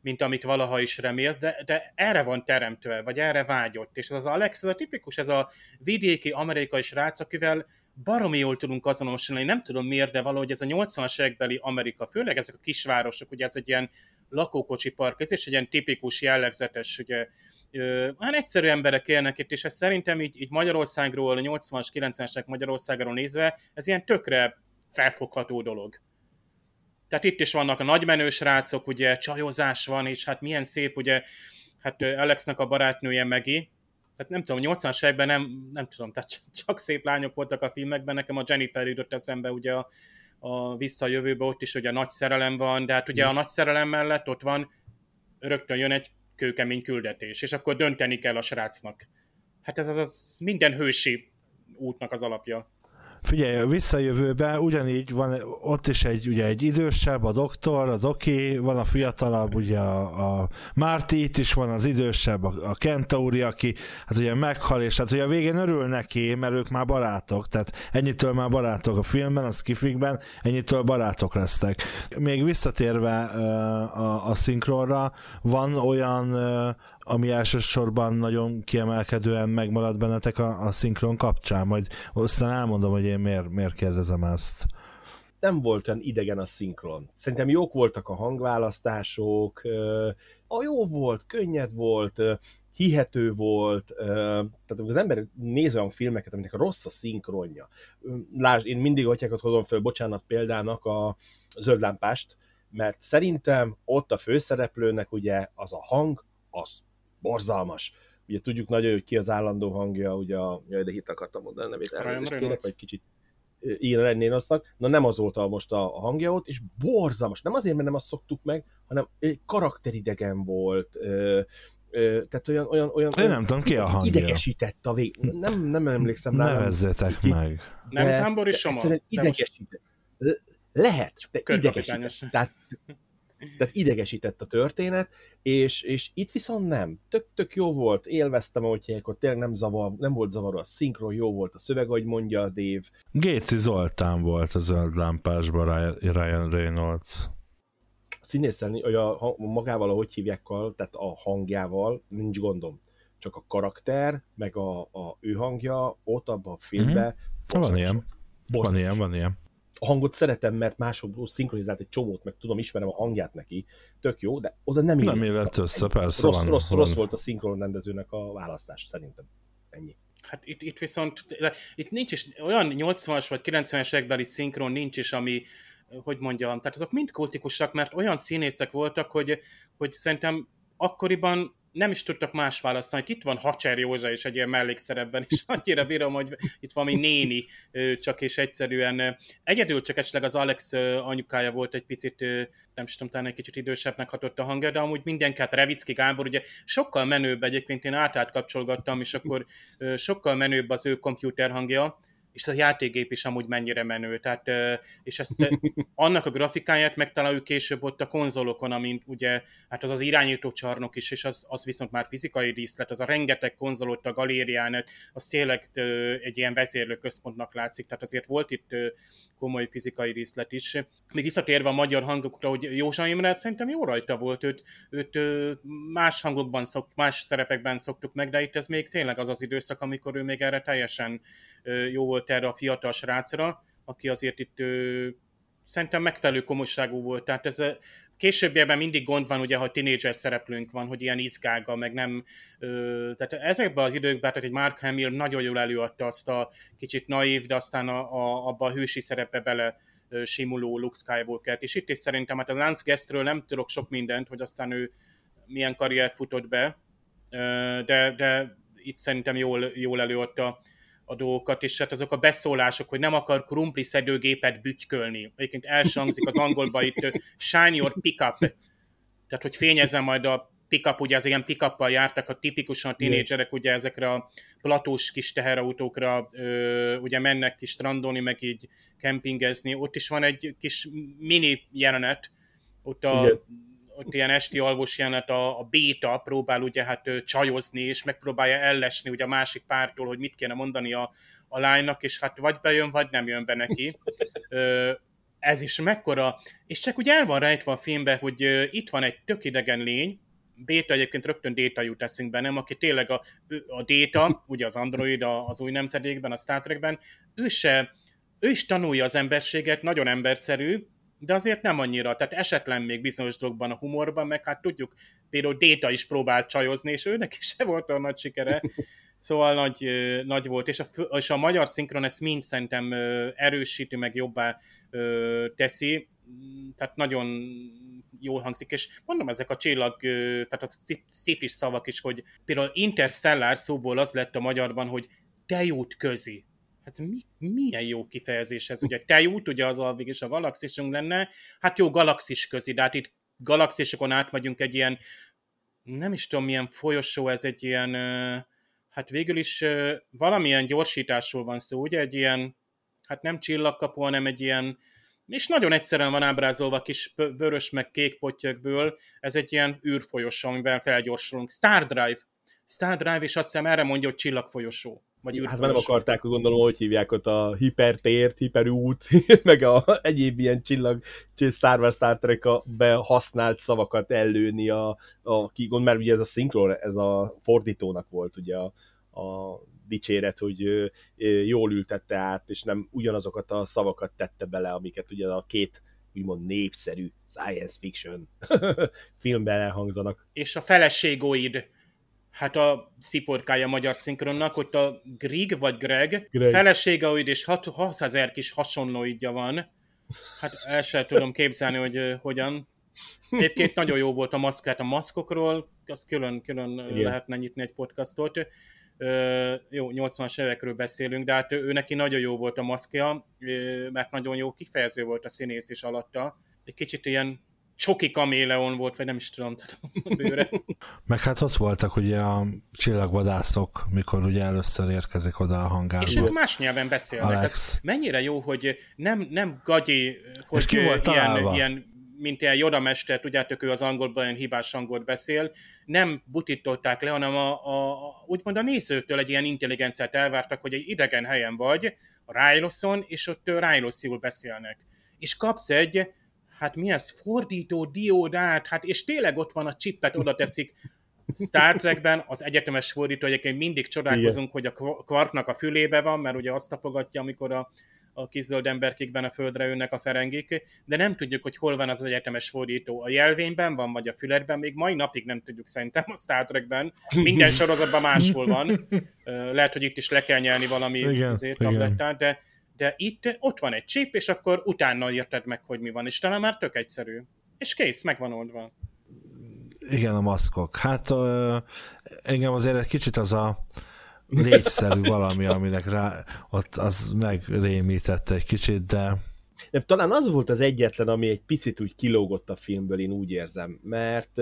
[SPEAKER 4] mint amit valaha is remélt, de, de erre van teremtve, vagy erre vágyott. És ez az Alex, ez a tipikus, ez a vidéki amerikai srác, akivel baromi jól tudunk azonosulni, nem tudom miért, de valahogy ez a 80-as évekbeli Amerika, főleg ezek a kisvárosok, ugye ez egy ilyen lakókocsi park, ez is egy ilyen tipikus, jellegzetes, ugye, hát egyszerű emberek élnek itt, és ez szerintem így, így Magyarországról, a 80-as, 90-esek Magyarországról nézve, ez ilyen tökre felfogható dolog. Tehát itt is vannak a nagymenő srácok, ugye csajozás van, és hát milyen szép, ugye, hát Alexnek a barátnője Megi, tehát nem tudom, 80-as években nem, nem tudom, tehát csak- csak szép lányok voltak a filmekben, nekem a Jennifer jutott eszembe ugye a, a Vissza a jövőbe, ott is ugye a nagy szerelem van, de hát ugye a nagy szerelem mellett ott van, rögtön jön egy kőkemény küldetés, és akkor dönteni kell a srácnak. Hát ez az, az minden hősi útnak az alapja.
[SPEAKER 2] Figyelj, visszajövőben ugyanígy van ott is egy, ugye egy idősebb, a doktor, a doki, van a fiatalabb, ugye a, a Marty, itt is van az idősebb, a, a Kentauri, aki hát ugye meghal, és hát ugye a végén örül neki, mert ők már barátok, tehát ennyitől már barátok a filmben, a skifikben, ennyitől barátok lesznek. Még visszatérve ö, a, a szinkronra, van olyan ö, ami elsősorban nagyon kiemelkedően megmaradt bennetek a, a szinkron kapcsán, majd aztán elmondom, hogy én miért, miért kérdezem ezt.
[SPEAKER 3] nem volt olyan idegen a szinkron. Szerintem jók voltak a hangválasztások, a jó volt, könnyed volt, hihető volt, tehát amikor az ember néz olyan filmeket, aminek a rossz a szinkronja. Lásd, én mindig atyákat hozom föl, bocsánat példának a zöldlámpást, mert szerintem ott a főszereplőnek ugye az a hang, az borzalmas. Ugye tudjuk nagyon, hogy ki az állandó hangja, ugye a, jaj, de hit akartam mondani a nevét, elnézést kérek, vagy kicsit ilyen lennél aznak, na nem azóta most a, a hangja ott, és borzalmas, nem azért, mert nem azt szoktuk meg, hanem karakteridegen volt, ö, ö, tehát olyan, olyan, olyan,
[SPEAKER 2] Én nem tudom, ki a hangja.
[SPEAKER 3] idegesített a vég. Nem, nem emlékszem rá. nem-
[SPEAKER 2] Nevezzetek
[SPEAKER 3] ki-
[SPEAKER 2] meg.
[SPEAKER 4] Nem
[SPEAKER 3] de-
[SPEAKER 4] Zámbor és
[SPEAKER 3] de
[SPEAKER 4] Soma?
[SPEAKER 3] Egyszerűen
[SPEAKER 4] De most-
[SPEAKER 3] idegesített. Le- Lehet, de idegesített. Tehát, tehát idegesített a történet, és, és itt viszont nem. Tök, tök jó volt, élveztem, hívják, ott tényleg nem, zavar, nem volt zavaró a szinkron, jó volt a szöveg, ahogy mondja a Dave.
[SPEAKER 2] Géci Zoltán volt a zöld lámpásban Ryan- Reynolds.
[SPEAKER 3] színészen, hogy a, magával, ahogy hívjákkal, tehát a hangjával nincs gondom. Csak a karakter, meg a, a ő hangja ott abban a filmben
[SPEAKER 2] Van
[SPEAKER 3] borzalmas
[SPEAKER 2] ilyen.
[SPEAKER 3] volt.
[SPEAKER 2] Van
[SPEAKER 3] Borzalmas.
[SPEAKER 2] ilyen, van ilyen.
[SPEAKER 3] A hangot szeretem, mert másokból szinkronizált egy csomót, meg tudom, ismerem a hangját neki, tök jó, de oda nem
[SPEAKER 2] Nem
[SPEAKER 3] illett.
[SPEAKER 2] illett össze, persze
[SPEAKER 3] Rossz,
[SPEAKER 2] van.
[SPEAKER 3] rossz,
[SPEAKER 2] van.
[SPEAKER 3] rossz volt a szinkron rendezőnek a választás, szerintem. Ennyi.
[SPEAKER 4] Hát itt, itt viszont, itt nincs is, olyan 80-as vagy 90-es évekbeli szinkron nincs is, ami, hogy mondjam, tehát azok mind kultikusak, mert olyan színészek voltak, hogy, hogy szerintem akkoriban nem is tudtak más választani. Itt van Hacser Józsa is egy ilyen mellékszerepben, és annyira bírom, hogy itt valami néni, csak és egyszerűen egyedül csak esetleg az Alex anyukája volt egy picit, nem is tudom, talán egy kicsit idősebbnek hatott a hangja, de amúgy mindenki, hát Revicki Gábor, ugye sokkal menőbb egyébként, én át kapcsolgattam, és akkor sokkal menőbb az ő komputer hangja, és a játékgép is amúgy mennyire menő. Tehát, és ezt annak a grafikáját megtaláljuk később ott a konzolokon, amint ugye, hát az az irányító csarnok is, és az, az viszont már fizikai díszlet, az a rengeteg konzol ott a galérián, az tényleg egy ilyen vezérlőközpontnak látszik, tehát azért volt itt komoly fizikai díszlet is. Még visszatérve a magyar hangokra, hogy Józsa Imre szerintem jó rajta volt, őt, őt más hangokban, szok, más szerepekben szoktuk meg, de itt ez még tényleg az az időszak, amikor ő még erre teljesen jó volt erre a fiatal srácra, aki azért itt ö, szerintem megfelelő komolyságú volt. Tehát ez a későbbiekben mindig gond van, ugye, ha tínédzser szereplőnk van, hogy ilyen izgága, meg nem... Ö, tehát ezekben az időkben, tehát egy Mark Hamill nagyon jól előadta azt a kicsit naív, de aztán a, a, abba a hősi szerepbe bele ö, simuló Luke Skywalker-t. És itt is szerintem, hát a Lance Guestről nem tudok sok mindent, hogy aztán ő milyen karriert futott be, ö, de, de itt szerintem jól, jól előadta a dolgokat, és hát azok a beszólások, hogy nem akar krumpli szedőgépet bütykölni. Egyébként első hangzik az angolba itt shine your pickup, tehát hogy fényezzen majd a pickup, ugye az ilyen pickuppal jártak, a tipikusan a tínédzserek ugye ezekre a platós kis teherautókra ö, ugye mennek kis strandolni, meg így kempingezni. Ott is van egy kis mini jelenet, ott a,
[SPEAKER 3] Igen.
[SPEAKER 4] Ott ilyen esti alvos jelenet a, a béta próbál ugye hát csajozni, és megpróbálja ellesni ugye a másik pártól, hogy mit kéne mondani a, a lánynak, és hát vagy bejön, vagy nem jön be neki. Ez is mekkora, és csak úgy el van rejtve a filmben, hogy itt van egy tök idegen lény, Béta egyébként rögtön Déta jut eszünkbe, nem? Aki tényleg a, a Déta, ugye az Android az új nemzedékben, a Star Trekben, ő se, ő is tanulja az emberséget, nagyon emberszerű, de azért nem annyira, tehát esetlen még bizonyos dolgokban a humorban, meg hát tudjuk, például Déta is próbált csajozni, és őnek is se volt olyan nagy sikere, szóval nagy, nagy volt, és a, és a magyar szinkron ezt mind szerintem erősíti, meg jobbá teszi, tehát nagyon jól hangzik, és mondom, ezek a csillag, tehát a szifis szavak is, hogy például Interstellar szóból az lett a magyarban, hogy tejút közi. Hát mi, milyen jó kifejezés ez, ugye tejút, ugye az a is a galaxisunk lenne, hát jó galaxis közi, de hát itt galaxisokon átmegyünk egy ilyen, nem is tudom milyen folyosó, ez egy ilyen, hát végül is valamilyen gyorsításról van szó, ugye egy ilyen, hát nem csillagkapu, hanem egy ilyen, és nagyon egyszerűen van ábrázolva kis vörös meg kék potyökből, ez egy ilyen űrfolyosó, amivel felgyorsulunk. Star Drive. Star Drive, és azt hiszem erre mondja, hogy csillagfolyosó. Vagy
[SPEAKER 3] hát nem akarták, gondolom, hogy hívják ott a hipertért, hiperút, meg a egyéb ilyen csillag, Star Wars, Star Trek behasznált szavakat ellőni a, a ki, mert ugye ez a szinkron, ez a fordítónak volt ugye a, a dicséret, hogy jól ültette át, és nem ugyanazokat a szavakat tette bele, amiket ugye a két úgymond népszerű science fiction filmben elhangzanak.
[SPEAKER 4] És a feleségóid, hát a sziporkája magyar szinkronnak, hogy a Grig vagy Greg, Greg. feleségeoid és 600 ezer kis hasonlóidja van. Hát el sem tudom képzelni, hogy hogyan. Egyébként nagyon jó volt a maszkát a maszkokról, az külön, külön lehetne nyitni egy podcastot jó, 80-as évekről beszélünk, de hát ő neki nagyon jó volt a maszkja, mert nagyon jó kifejező volt a színész is alatta. Egy kicsit ilyen csoki kaméleon volt, vagy nem is tudom, tehát a bőre.
[SPEAKER 2] Meg hát ott voltak ugye a csillagvadászok, mikor ugye először érkezik oda a hangárba.
[SPEAKER 4] És ők más nyelven beszélnek. Alex. Ez mennyire jó, hogy nem, nem gagyi, hogy
[SPEAKER 2] és ki volt
[SPEAKER 4] ilyen, ilyen mint ilyen Yoda mester, tudjátok, ő az angolban olyan hibás angolt beszél, nem butították le, hanem a, a, a, úgymond a nézőtől egy ilyen intelligenciát elvártak, hogy egy idegen helyen vagy, a Ryloson, és ott Ryloszul beszélnek. És kapsz egy, hát mi ez, fordító diódát, hát és tényleg ott van a csippet, oda teszik, Star Trekben az egyetemes fordító egyébként mindig csodálkozunk, Igen. hogy a kvarknak a fülébe van, mert ugye azt tapogatja, amikor a a kis zöld emberkékben a földre jönnek a ferengik, de nem tudjuk, hogy hol van az egyetemes fordító. A jelvényben van, vagy a füledben, még mai napig nem tudjuk szerintem a Star Trekben. Minden sorozatban máshol van. Lehet, hogy itt is le kell nyelni valami igen, azért, tablettát, de, de itt ott van egy chip, és akkor utána érted meg, hogy mi van, és talán már tök egyszerű. És kész, meg van oldva.
[SPEAKER 2] Igen, a maszkok. Hát uh, engem azért egy kicsit az a légyszerű valami, aminek rá, ott az megrémítette egy kicsit, de...
[SPEAKER 3] De talán az volt az egyetlen, ami egy picit úgy kilógott a filmből, én úgy érzem, mert,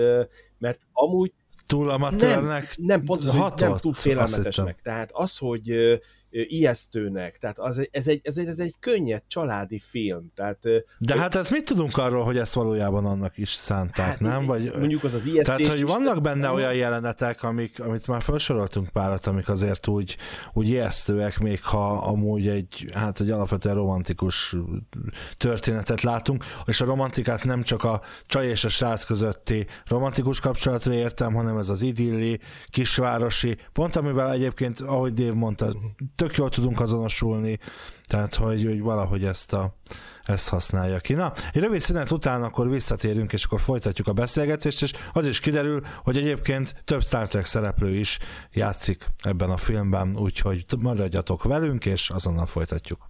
[SPEAKER 3] mert amúgy
[SPEAKER 2] túl amatőrnek
[SPEAKER 3] nem, nem pont az, hatott, nem túl félelmetesnek. Tehát az, hogy ijesztőnek. Tehát az, ez, egy, ez, egy, ez egy könnyed családi film. Tehát,
[SPEAKER 2] De hát ez mit tudunk arról, hogy ezt valójában annak is szánták, hát, nem? Vagy,
[SPEAKER 3] mondjuk az az ijesztés...
[SPEAKER 2] Tehát, hogy vannak benne olyan jelenetek, amik, amit már felsoroltunk párat, amik azért úgy, úgy ijesztőek, még ha amúgy egy, hát egy alapvetően romantikus történetet látunk, és a romantikát nem csak a csaj és a srác közötti romantikus kapcsolatra értem, hanem ez az idilli, kisvárosi, pont amivel egyébként, ahogy Dave mondta, tök jól tudunk azonosulni, tehát hogy, hogy valahogy ezt, a, ezt használja ki. Na, egy rövid szünet után akkor visszatérünk, és akkor folytatjuk a beszélgetést, és az is kiderül, hogy egyébként több Star Trek szereplő is játszik ebben a filmben, úgyhogy maradjatok velünk, és azonnal folytatjuk.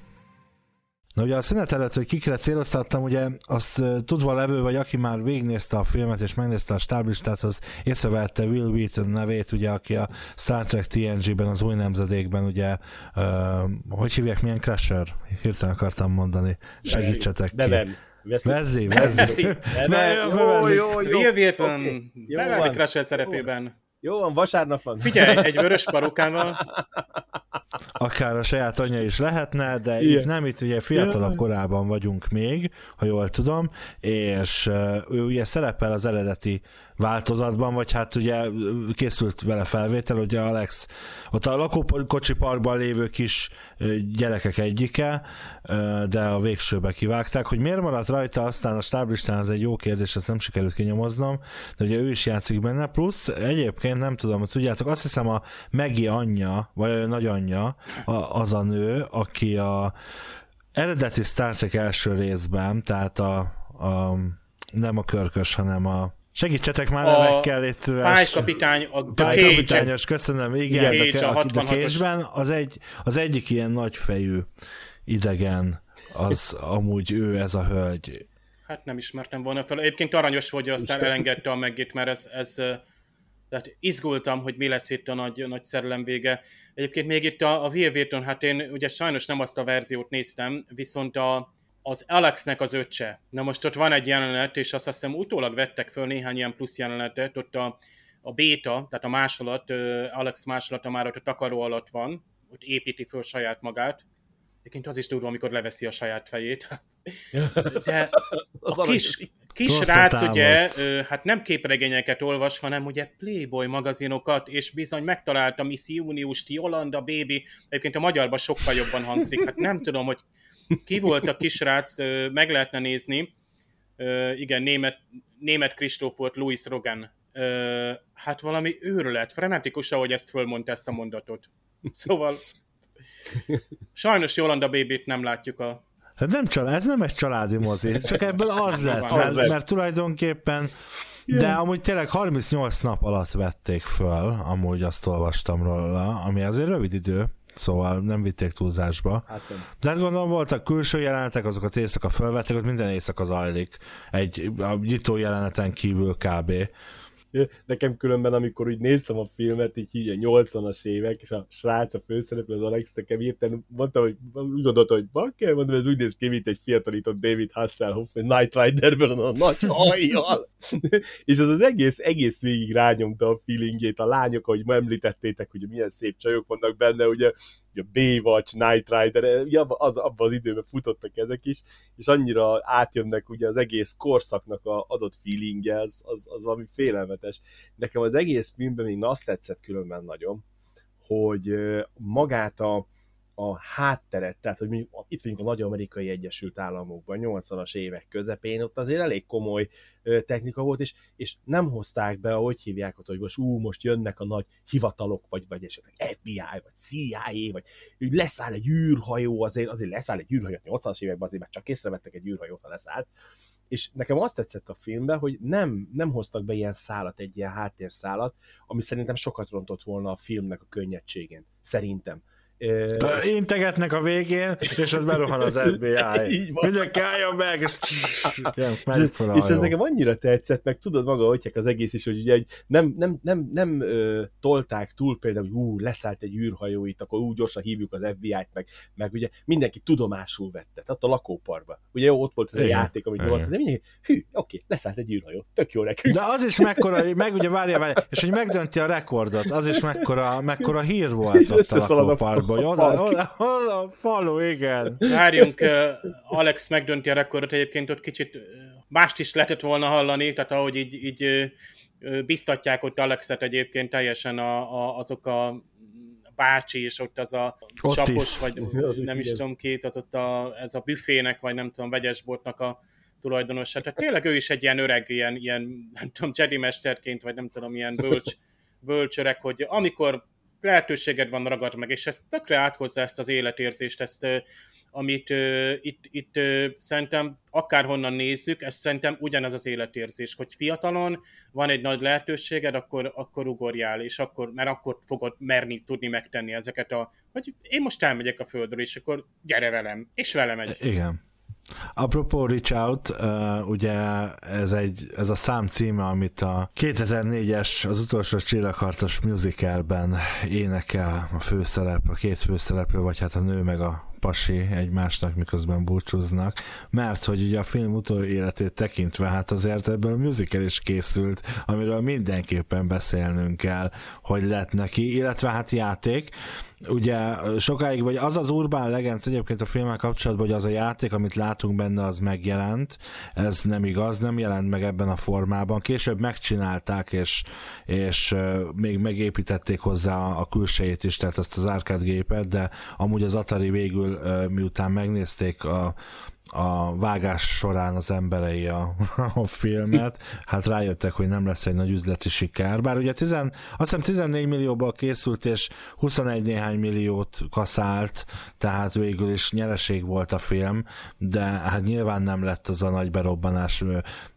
[SPEAKER 2] Na ugye a szünet előtt, hogy kikre céloztattam, ugye azt tudva levő, vagy aki már végignézte a filmet és megnézte a stáblistát, az észrevette Will Wheaton nevét, ugye, aki a Star Trek TNG-ben, az új nemzedékben, ugye, uh, hogy hívják, milyen Crusher? Hirtelen akartam mondani. Segítsetek ki.
[SPEAKER 3] Beverly.
[SPEAKER 2] Wesley, Wesley.
[SPEAKER 3] Jó, jó, jó.
[SPEAKER 4] Will Wheaton,
[SPEAKER 3] Jó
[SPEAKER 4] Beverly. Crusher szerepében.
[SPEAKER 3] Jó van, vasárnap van.
[SPEAKER 4] Figyelj, egy vörös parókával.
[SPEAKER 2] akár a saját anyja is lehetne, de
[SPEAKER 3] Igen.
[SPEAKER 2] itt nem, itt ugye fiatalabb korában vagyunk még, ha jól tudom, és ő ugye szerepel az eredeti változatban, vagy hát ugye készült vele felvétel, ugye Alex, ott a lakókocsi parkban lévő kis gyerekek egyike, de a végsőbe kivágták, hogy miért maradt rajta aztán a stáblistán, az egy jó kérdés, ezt nem sikerült kinyomoznom, de ugye ő is játszik benne, plusz egyébként nem tudom, hogy tudjátok, azt hiszem a Megi anyja, vagy a nagyanyja, az a nő, aki a eredeti Star Trek első részben, tehát a, a nem a körkös, hanem a Segítsetek már
[SPEAKER 4] A
[SPEAKER 2] nevekkel, itt
[SPEAKER 4] Pálykapitán, a The Cage.
[SPEAKER 2] kapitányos, köszönöm, igen,
[SPEAKER 4] Cage,
[SPEAKER 2] de
[SPEAKER 4] a
[SPEAKER 2] a, a
[SPEAKER 4] 66-os.
[SPEAKER 2] Cage-ben az, egy, az egyik ilyen nagyfejű idegen, az amúgy ő, ez a hölgy.
[SPEAKER 4] Hát nem ismertem volna fel. Egyébként aranyos hogy aztán elengedte a megét, mert ez, ez tehát izgultam, hogy mi lesz itt a nagy, nagy szerelem vége. Egyébként még itt a, a Will Wheaton, hát én ugye sajnos nem azt a verziót néztem, viszont a, az Alexnek az öccse. Na most ott van egy jelenet, és azt hiszem utólag vettek föl néhány ilyen plusz jelenetet, ott a, a béta, tehát a másolat, Alex másolata már ott a takaró alatt van, ott építi föl saját magát. Egyébként az is durva, amikor leveszi a saját fejét. De
[SPEAKER 3] Az
[SPEAKER 4] a kis, kis srác ugye, hát nem képregényeket olvas, hanem ugye Playboy magazinokat, és bizony megtalálta Miss Juniust, Jolanda Baby, egyébként a magyarban sokkal jobban hangzik, hát nem tudom, hogy ki volt a kisrác, meg lehetne nézni, igen, német, német Kristóf volt, Louis Rogan. Hát valami őrület, frenetikus, ahogy ezt fölmondta ezt a mondatot. Szóval sajnos Jolanda Baby-t nem látjuk a
[SPEAKER 2] Hát nem család, ez nem egy családi mozi, csak ebből az lett, mert, mert tulajdonképpen de amúgy tényleg 38 nap alatt vették föl, amúgy azt olvastam róla, ami azért rövid idő, szóval nem vitték túlzásba.
[SPEAKER 3] Hát.
[SPEAKER 2] De hát gondolom voltak külső jelenetek, azokat éjszaka felvettek, ott minden éjszaka zajlik. Egy a nyitó jeleneten kívül kb.
[SPEAKER 3] Nekem különben, amikor úgy néztem a filmet, így, így a 80-as évek, és a srác, a főszereplő, az Alex nekem írten, mondta, hogy úgy gondolta, hogy bakker, mondom, ez úgy néz ki, mint egy fiatalított David Hasselhoff, egy Night Riderben a nagy hajjal. és az az egész, egész végig rányomta a feelingjét, a lányok, ahogy ma említettétek, hogy milyen szép csajok vannak benne, ugye, ugye Baywatch, Night Rider, ugye abban az, abba az időben futottak ezek is, és annyira átjönnek ugye az egész korszaknak a adott feelingje, az, az, az valami félelmetes. Nekem az egész filmben még azt tetszett különben nagyon, hogy magát a, a hátteret, tehát hogy mondjuk itt vagyunk a nagy amerikai Egyesült Államokban, 80-as évek közepén, ott azért elég komoly technika volt, és, és nem hozták be, ahogy hívják ott, hogy most ú, most jönnek a nagy hivatalok, vagy, vagy esetleg FBI, vagy CIA, vagy úgy leszáll egy űrhajó, azért, azért leszáll egy űrhajó, 80-as években azért már csak észrevettek egy űrhajót, ha leszállt, és nekem azt tetszett a filmben, hogy nem, nem hoztak be ilyen szálat, egy ilyen háttérszálat, ami szerintem sokat rontott volna a filmnek a könnyedségén. Szerintem.
[SPEAKER 2] De Integetnek a végén, és az berohan az FBI. Mindenki álljon meg, és, Jön,
[SPEAKER 3] és, és ez nekem annyira tetszett, meg tudod maga, hogy az egész is, hogy ugye egy- nem, nem, nem, nem ö, tolták túl például, hogy ú, leszállt egy űrhajó itt, akkor úgy gyorsan hívjuk az FBI-t, meg, meg ugye mindenki tudomásul vette, tehát a lakóparkba. Ugye jó, ott volt ez a játék, amit volt, de mindenki, hű, oké, leszállt egy űrhajó, tök jó nekünk.
[SPEAKER 2] De az is mekkora, meg ugye várja, várja, és hogy megdönti a rekordot, az is mekkora, mekkora hír volt ott a
[SPEAKER 3] összeszalad a
[SPEAKER 2] lakóparkban, hogy oda, oda, oda, a falu, igen.
[SPEAKER 4] Várjunk, Alex megdönti a rekordot, egyébként ott kicsit mást is lehetett volna hallani, tehát ahogy így, így biztatják ott Alexet egyébként teljesen a, a, azok a bácsi, és ott az a
[SPEAKER 2] Ott
[SPEAKER 4] csapos,
[SPEAKER 2] is.
[SPEAKER 4] vagy
[SPEAKER 3] Ott is,
[SPEAKER 4] nem is
[SPEAKER 3] igen.
[SPEAKER 4] tudom ki, tehát ott a, ez a büfének, vagy nem tudom, vegyesboltnak a tulajdonosa. Tehát tényleg ő is egy ilyen öreg, ilyen, ilyen nem tudom, Jedi mesterként, vagy nem tudom, ilyen bölcs, bölcs öreg, hogy amikor lehetőséged van, ragad meg, és ez tökre áthozza ezt az életérzést, ezt amit ö, itt, itt ö, szerintem akárhonnan nézzük, ez szerintem ugyanaz az életérzés, hogy fiatalon van egy nagy lehetőséged, akkor, akkor ugorjál, és akkor, mert akkor fogod merni tudni megtenni ezeket a, hogy én most elmegyek a földről, és akkor gyere velem, és velem egy.
[SPEAKER 2] Igen. Apropó Reach Out, ugye ez, egy, ez a szám címe, amit a 2004-es az utolsó csillagharcos musicalben énekel a főszerep, a két főszereplő, vagy hát a nő meg a pasi egymásnak, miközben búcsúznak, mert hogy ugye a film utolsó életét tekintve, hát azért ebből musical is készült, amiről mindenképpen beszélnünk kell, hogy lett neki, illetve hát játék, ugye sokáig, vagy az az Urban Legends egyébként a filmmel kapcsolatban, hogy az a játék, amit látunk benne, az megjelent, ez nem igaz, nem jelent meg ebben a formában, később megcsinálták, és, és még megépítették hozzá a külsejét is, tehát azt az arcade de amúgy az Atari végül, miután megnézték a, a vágás során az emberei a, a filmet, hát rájöttek, hogy nem lesz egy nagy üzleti siker. Bár ugye tizen, azt hiszem 14 millióból készült, és 21 néhány milliót kaszált, tehát végül is nyereség volt a film, de hát nyilván nem lett az a nagy berobbanás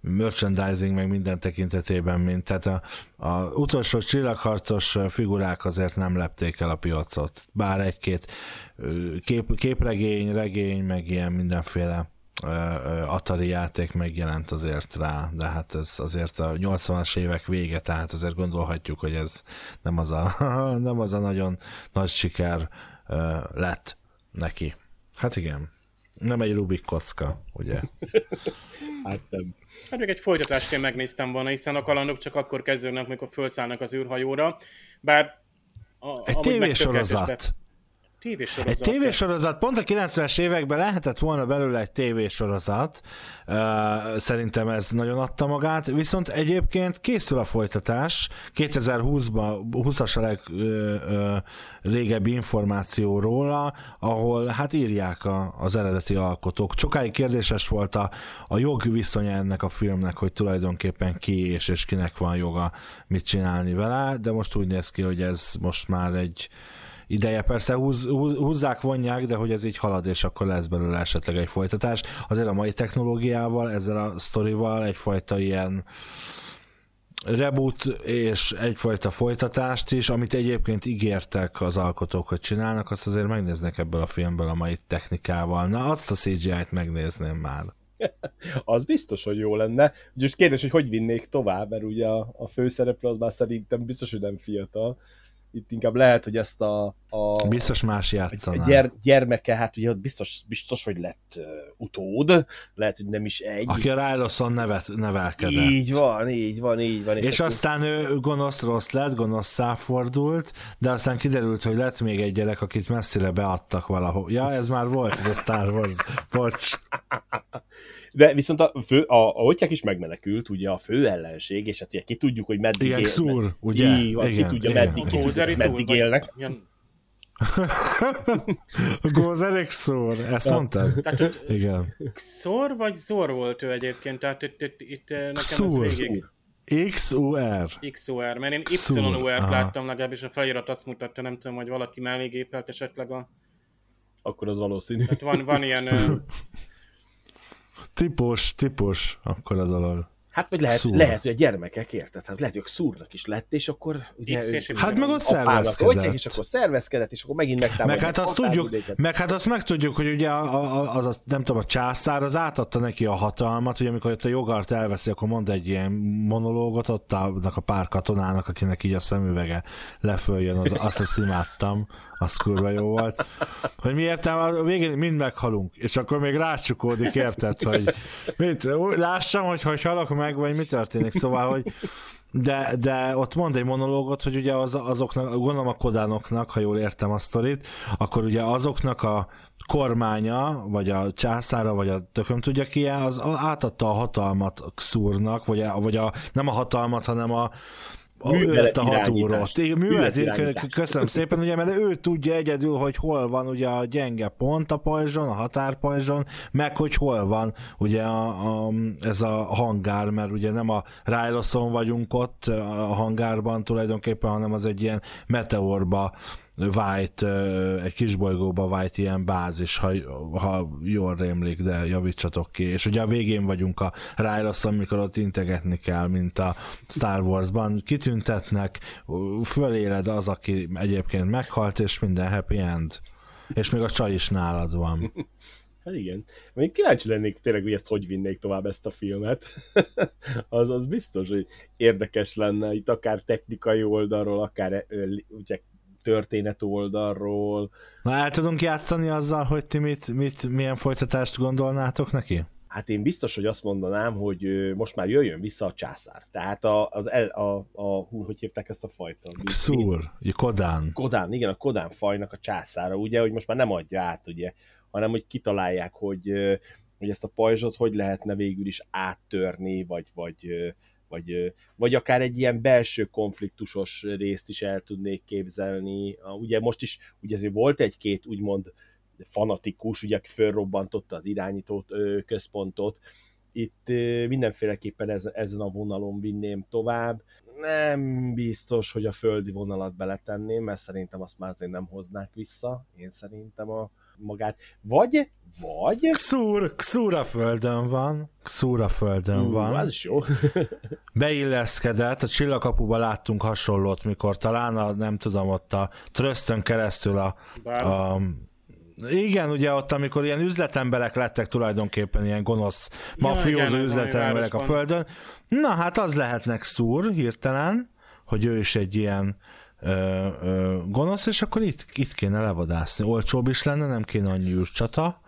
[SPEAKER 2] merchandising meg minden tekintetében, mint tehát a, a utolsó csillagharcos figurák azért nem lepték el a piacot. Bár egy-két kép, képregény, regény, meg ilyen mindenféle Atari játék megjelent azért rá, de hát ez azért a 80-as évek vége, tehát azért gondolhatjuk, hogy ez nem az a, nem az a nagyon nagy siker lett neki. Hát igen, nem egy Rubik kocka, ugye?
[SPEAKER 3] hát nem.
[SPEAKER 4] Hát még egy folytatásként megnéztem volna, hiszen a kalandok csak akkor kezdődnek, amikor felszállnak az űrhajóra, bár
[SPEAKER 2] a, egy tévésorozat.
[SPEAKER 4] Tévésorozat.
[SPEAKER 2] Egy tévésorozat, pont a 90-es években lehetett volna belőle egy tévésorozat, szerintem ez nagyon adta magát, viszont egyébként készül a folytatás, 2020-ban, 20-as a legrégebbi uh, uh, információ róla, ahol hát írják a, az eredeti alkotók. Sokáig kérdéses volt a, a jog viszonya ennek a filmnek, hogy tulajdonképpen ki és, és kinek van joga mit csinálni vele, de most úgy néz ki, hogy ez most már egy ideje. Persze húz, húz, húzzák, vonják, de hogy ez így halad, és akkor lesz belőle esetleg egy folytatás. Azért a mai technológiával, ezzel a sztorival egyfajta ilyen reboot és egyfajta folytatást is, amit egyébként ígértek az alkotók, hogy csinálnak, azt azért megnéznek ebből a filmből a mai technikával. Na, azt a CGI-t megnézném már.
[SPEAKER 3] az biztos, hogy jó lenne. Úgyhogy kérdés, hogy hogy vinnék tovább, mert ugye a, a főszereplő az már szerintem biztos, hogy nem fiatal itt inkább lehet, hogy ezt a... a
[SPEAKER 2] biztos más játszaná.
[SPEAKER 3] A gyere, gyermeke, hát ugye biztos, biztos, hogy lett uh, utód, lehet, hogy nem is egy.
[SPEAKER 2] Aki a Ryloson nevet, nevelkedett.
[SPEAKER 3] Így van, így van, így van.
[SPEAKER 2] És, és aztán ő gonosz rossz lett, gonosz száfordult, de aztán kiderült, hogy lett még egy gyerek, akit messzire beadtak valahol. Ja, ez már volt, ez a Star Wars. Bocs.
[SPEAKER 3] De viszont a, fő, a, a Otyák is megmenekült, ugye a fő ellenség, és hát ugye ki tudjuk, hogy meddig
[SPEAKER 2] Ilyen él, szúr, ugye?
[SPEAKER 3] Így igen, ki tudja, igen. meddig, ki tudja, meddig élnek.
[SPEAKER 2] A Gózerek szor, ezt ja. mondtad? Tehát, Igen.
[SPEAKER 4] Xor vagy Zor volt ő egyébként, tehát itt, itt, itt nekem Xur. ez végig...
[SPEAKER 2] XUR.
[SPEAKER 4] XUR, mert én YUR-t láttam legalábbis a felirat azt mutatta, nem tudom, hogy valaki mellé gépelt esetleg a...
[SPEAKER 3] Akkor az valószínű.
[SPEAKER 4] Tehát van, van ilyen
[SPEAKER 2] Tipos, tipos, akkor a dolog.
[SPEAKER 3] Hát vagy lehet, lehet, hogy a gyermekek, érted? Hát lehet, hogy szúrnak is lett, és akkor ugye
[SPEAKER 2] X, ő, hát meg ott szervezkedett.
[SPEAKER 3] és akkor szervezkedett, és akkor megint megtámadják.
[SPEAKER 2] Meg hát azt tudjuk, meg hát azt megtudjuk, hogy ugye az, az, nem tudom, a császár az átadta neki a hatalmat, hogy amikor ott a jogart elveszi, akkor mond egy ilyen monológot ott a pár katonának, akinek így a szemüvege leföljön, az, azt azt imádtam, az kurva jó volt. Hogy mi értem, a végén mind meghalunk, és akkor még rácsukódik, érted, hogy mit, lássam, hogy hogy halok meg, vagy mi történik, szóval, hogy de, de ott mond egy monológot, hogy ugye az, azoknak, gondolom a kodánoknak, ha jól értem a sztorit, akkor ugye azoknak a kormánya, vagy a császára, vagy a tököm tudja ki, az átadta a hatalmat szúrnak, vagy, a, vagy a, nem a hatalmat, hanem a, művelet a hat órat. Művelet, köszönöm szépen, ugye, mert ő tudja egyedül, hogy hol van ugye a gyenge pont a pajzson, a határpajzson, meg hogy hol van ugye a, a, ez a hangár, mert ugye nem a Ryloson vagyunk ott a hangárban tulajdonképpen, hanem az egy ilyen meteorba White, egy kisbolygóba White ilyen bázis, ha, ha jól rémlik, de javítsatok ki. És ugye a végén vagyunk a Rylos, amikor ott integetni kell, mint a Star Wars-ban. Kitüntetnek, föléled az, aki egyébként meghalt, és minden happy end. És még a csaj is nálad van.
[SPEAKER 3] Hát igen. Még kíváncsi lennék tényleg, hogy ezt hogy vinnék tovább ezt a filmet. az, az biztos, hogy érdekes lenne itt akár technikai oldalról, akár ugye, történet oldalról.
[SPEAKER 2] Na el tudunk játszani azzal, hogy ti mit, mit, milyen folytatást gondolnátok neki?
[SPEAKER 3] Hát én biztos, hogy azt mondanám, hogy most már jöjjön vissza a császár. Tehát a, az el, a, a, hú, hogy hívták ezt a fajta?
[SPEAKER 2] Xur, Kodán.
[SPEAKER 3] Kodán, igen, a Kodán fajnak a császára, ugye, hogy most már nem adja át, ugye, hanem hogy kitalálják, hogy, hogy ezt a pajzsot hogy lehetne végül is áttörni, vagy, vagy, vagy, vagy akár egy ilyen belső konfliktusos részt is el tudnék képzelni. Ugye most is, ugye azért volt egy-két úgymond fanatikus, ugye, aki fölrobbantotta az irányító központot, itt mindenféleképpen ez, ezen a vonalon vinném tovább. Nem biztos, hogy a földi vonalat beletenném, mert szerintem azt már azért nem hoznák vissza. Én szerintem a, magát, vagy, vagy...
[SPEAKER 2] Xur, Xur a földön van, Xur a földön uh, van.
[SPEAKER 3] Az jó.
[SPEAKER 2] Beilleszkedett, a csillagkapuba láttunk hasonlót, mikor talán a, nem tudom, ott a trösztön keresztül a, a igen, ugye ott, amikor ilyen üzletemberek lettek tulajdonképpen ilyen gonosz, mafiózó üzletemberek a földön. Na hát az lehetnek szúr hirtelen, hogy ő is egy ilyen ö, ö, gonosz, és akkor itt, itt kéne levadászni. Olcsóbb is lenne, nem kéne annyi csata,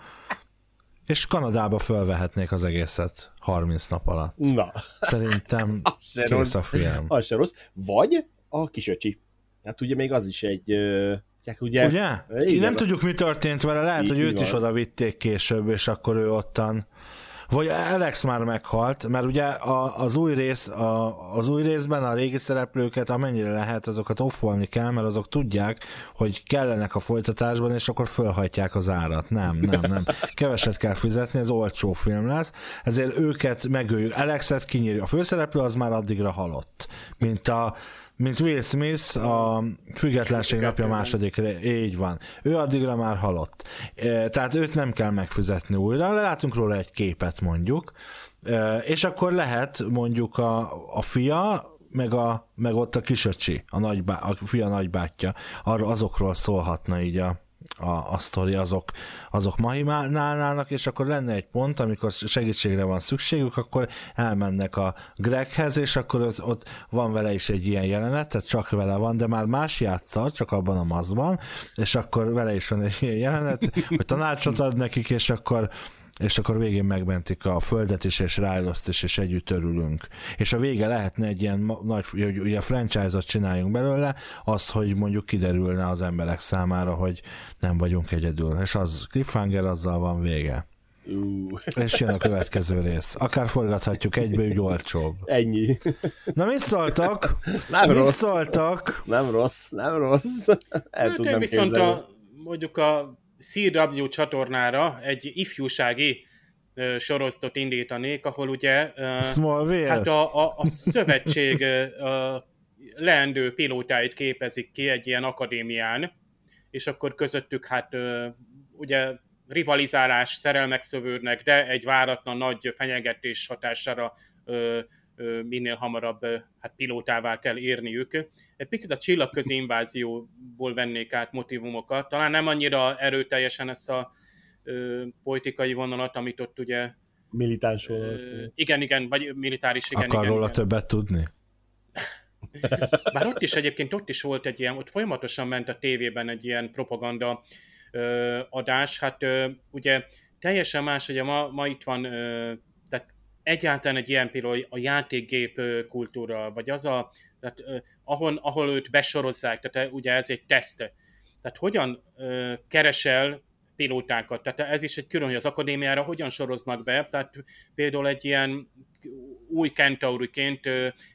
[SPEAKER 2] és Kanadába fölvehetnék az egészet 30 nap alatt.
[SPEAKER 3] Na.
[SPEAKER 2] Szerintem kész
[SPEAKER 3] rossz.
[SPEAKER 2] a film.
[SPEAKER 3] Az se rossz. Vagy a kisöcsi. Hát ugye még az is egy...
[SPEAKER 2] ugye? Ugye? Igen, nem tudjuk, mi történt vele. Lehet, hogy őt van. is oda vitték később, és akkor ő ottan vagy Alex már meghalt, mert ugye a, az, új rész, a, az új részben a régi szereplőket amennyire lehet, azokat offolni kell, mert azok tudják, hogy kellenek a folytatásban, és akkor fölhajtják az árat. Nem, nem, nem. Keveset kell fizetni, ez olcsó film lesz, ezért őket megöljük. Alexet kinyírjuk. A főszereplő az már addigra halott, mint a mint Will Smith a Függetlenség napja második, így van. Ő addigra már halott. E, tehát őt nem kell megfizetni újra, látunk róla egy képet mondjuk, e, és akkor lehet mondjuk a, a fia, meg, a, meg ott a kisöcsi, a, nagybá, a fia nagybátyja, arra azokról szólhatna így a, a, a sztori, azok, azok mahimálnának, és akkor lenne egy pont, amikor segítségre van szükségük, akkor elmennek a Greghez, és akkor ott, ott van vele is egy ilyen jelenet, tehát csak vele van, de már más játsza, csak abban a mazban, és akkor vele is van egy ilyen jelenet, hogy tanácsot ad nekik, és akkor és akkor végén megmentik a földet is, és Ryloszt is, és együtt örülünk. És a vége lehetne egy ilyen nagy, hogy ugye franchise-ot csináljunk belőle, az, hogy mondjuk kiderülne az emberek számára, hogy nem vagyunk egyedül. És az cliffhanger, azzal van vége.
[SPEAKER 3] Uh.
[SPEAKER 2] És jön a következő rész. Akár forgathatjuk egybe, úgy olcsóbb.
[SPEAKER 3] Ennyi.
[SPEAKER 2] Na mit szóltak?
[SPEAKER 3] Nem
[SPEAKER 2] mit
[SPEAKER 3] rossz.
[SPEAKER 2] szóltak?
[SPEAKER 3] Nem rossz, nem rossz. El
[SPEAKER 4] hát
[SPEAKER 3] tudnám
[SPEAKER 4] viszont
[SPEAKER 3] képzelni.
[SPEAKER 4] a, mondjuk a CW csatornára egy ifjúsági sorozatot indítanék, ahol ugye
[SPEAKER 2] Smallville?
[SPEAKER 4] hát a, a, a szövetség a leendő pilótáit képezik ki egy ilyen akadémián, és akkor közöttük hát ugye rivalizálás, szerelmek szövődnek, de egy váratlan nagy fenyegetés hatására minél hamarabb hát pilótává kell érniük. Egy picit a csillagközi invázióból vennék át motivumokat, talán nem annyira erőteljesen ezt a ö, politikai vonalat, amit ott ugye
[SPEAKER 3] Militáns vonalat.
[SPEAKER 4] igen, igen, vagy militáris, igen,
[SPEAKER 2] Akar
[SPEAKER 4] igen,
[SPEAKER 2] róla
[SPEAKER 4] igen.
[SPEAKER 2] többet tudni?
[SPEAKER 4] Bár ott is egyébként ott is volt egy ilyen, ott folyamatosan ment a tévében egy ilyen propaganda ö, adás, hát ö, ugye teljesen más, ugye ma, ma itt van, ö, egyáltalán egy ilyen például a játékgép kultúra, vagy az a, tehát, ahol, ahol őt besorozzák, tehát ugye ez egy teszt. Tehát hogyan keresel pilótákat, tehát ez is egy külön, hogy az akadémiára hogyan soroznak be, tehát például egy ilyen új kentauriként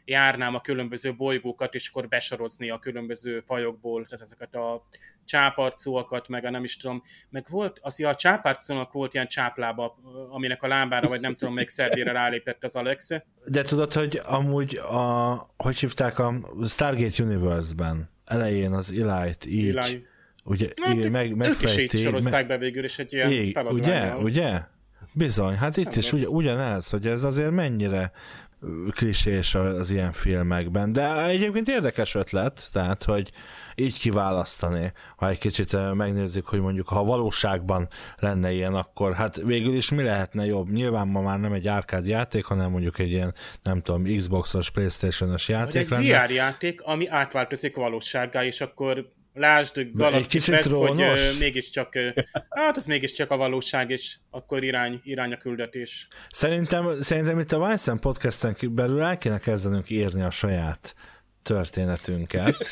[SPEAKER 4] járnám a különböző bolygókat, és akkor besorozni a különböző fajokból, tehát ezeket a csáparcúakat, meg a nem is tudom, meg volt, az, ja, a csáparcúnak volt ilyen csáplába, aminek a lábára, vagy nem tudom, még szervére rálépett az Alex.
[SPEAKER 2] De tudod, hogy amúgy a, hogy hívták a Stargate Universe-ben elején az Eli-t így,
[SPEAKER 4] Eli.
[SPEAKER 2] Ugye,
[SPEAKER 4] Hát,
[SPEAKER 2] így meg,
[SPEAKER 4] ők is sorozták be végül is egy ilyen
[SPEAKER 2] Ég, ugye, ugye? Bizony, hát itt
[SPEAKER 4] Nem
[SPEAKER 2] is ugye, ugyanez, hogy ez azért mennyire klisés az ilyen filmekben, de egyébként érdekes ötlet, tehát, hogy így kiválasztani, ha egy kicsit megnézzük, hogy mondjuk ha valóságban lenne ilyen, akkor hát végül is mi lehetne jobb? Nyilván ma már nem egy árkád játék, hanem mondjuk egy ilyen, nem tudom, Xbox-os, Playstation-os
[SPEAKER 4] Vagy
[SPEAKER 2] játék
[SPEAKER 4] egy
[SPEAKER 2] lenne.
[SPEAKER 4] VR játék, ami átváltozik valósággá, és akkor lásd
[SPEAKER 2] egy
[SPEAKER 4] Galaxy
[SPEAKER 2] kicsit
[SPEAKER 4] Quest, hogy ö, mégiscsak, ö, hát az mégiscsak a valóság, és akkor irány, irány a küldetés.
[SPEAKER 2] Szerintem, szerintem itt a Weissen podcasten belül el kéne kezdenünk írni a saját történetünket.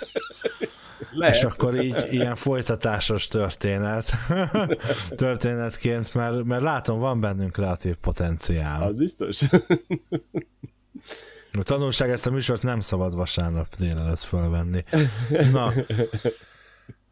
[SPEAKER 3] Lehet.
[SPEAKER 2] És akkor így ilyen folytatásos történet, történetként, mert, mert látom, van bennünk kreatív potenciál.
[SPEAKER 3] Az biztos.
[SPEAKER 2] A tanulság ezt a műsort nem szabad vasárnap délelőtt fölvenni. Na,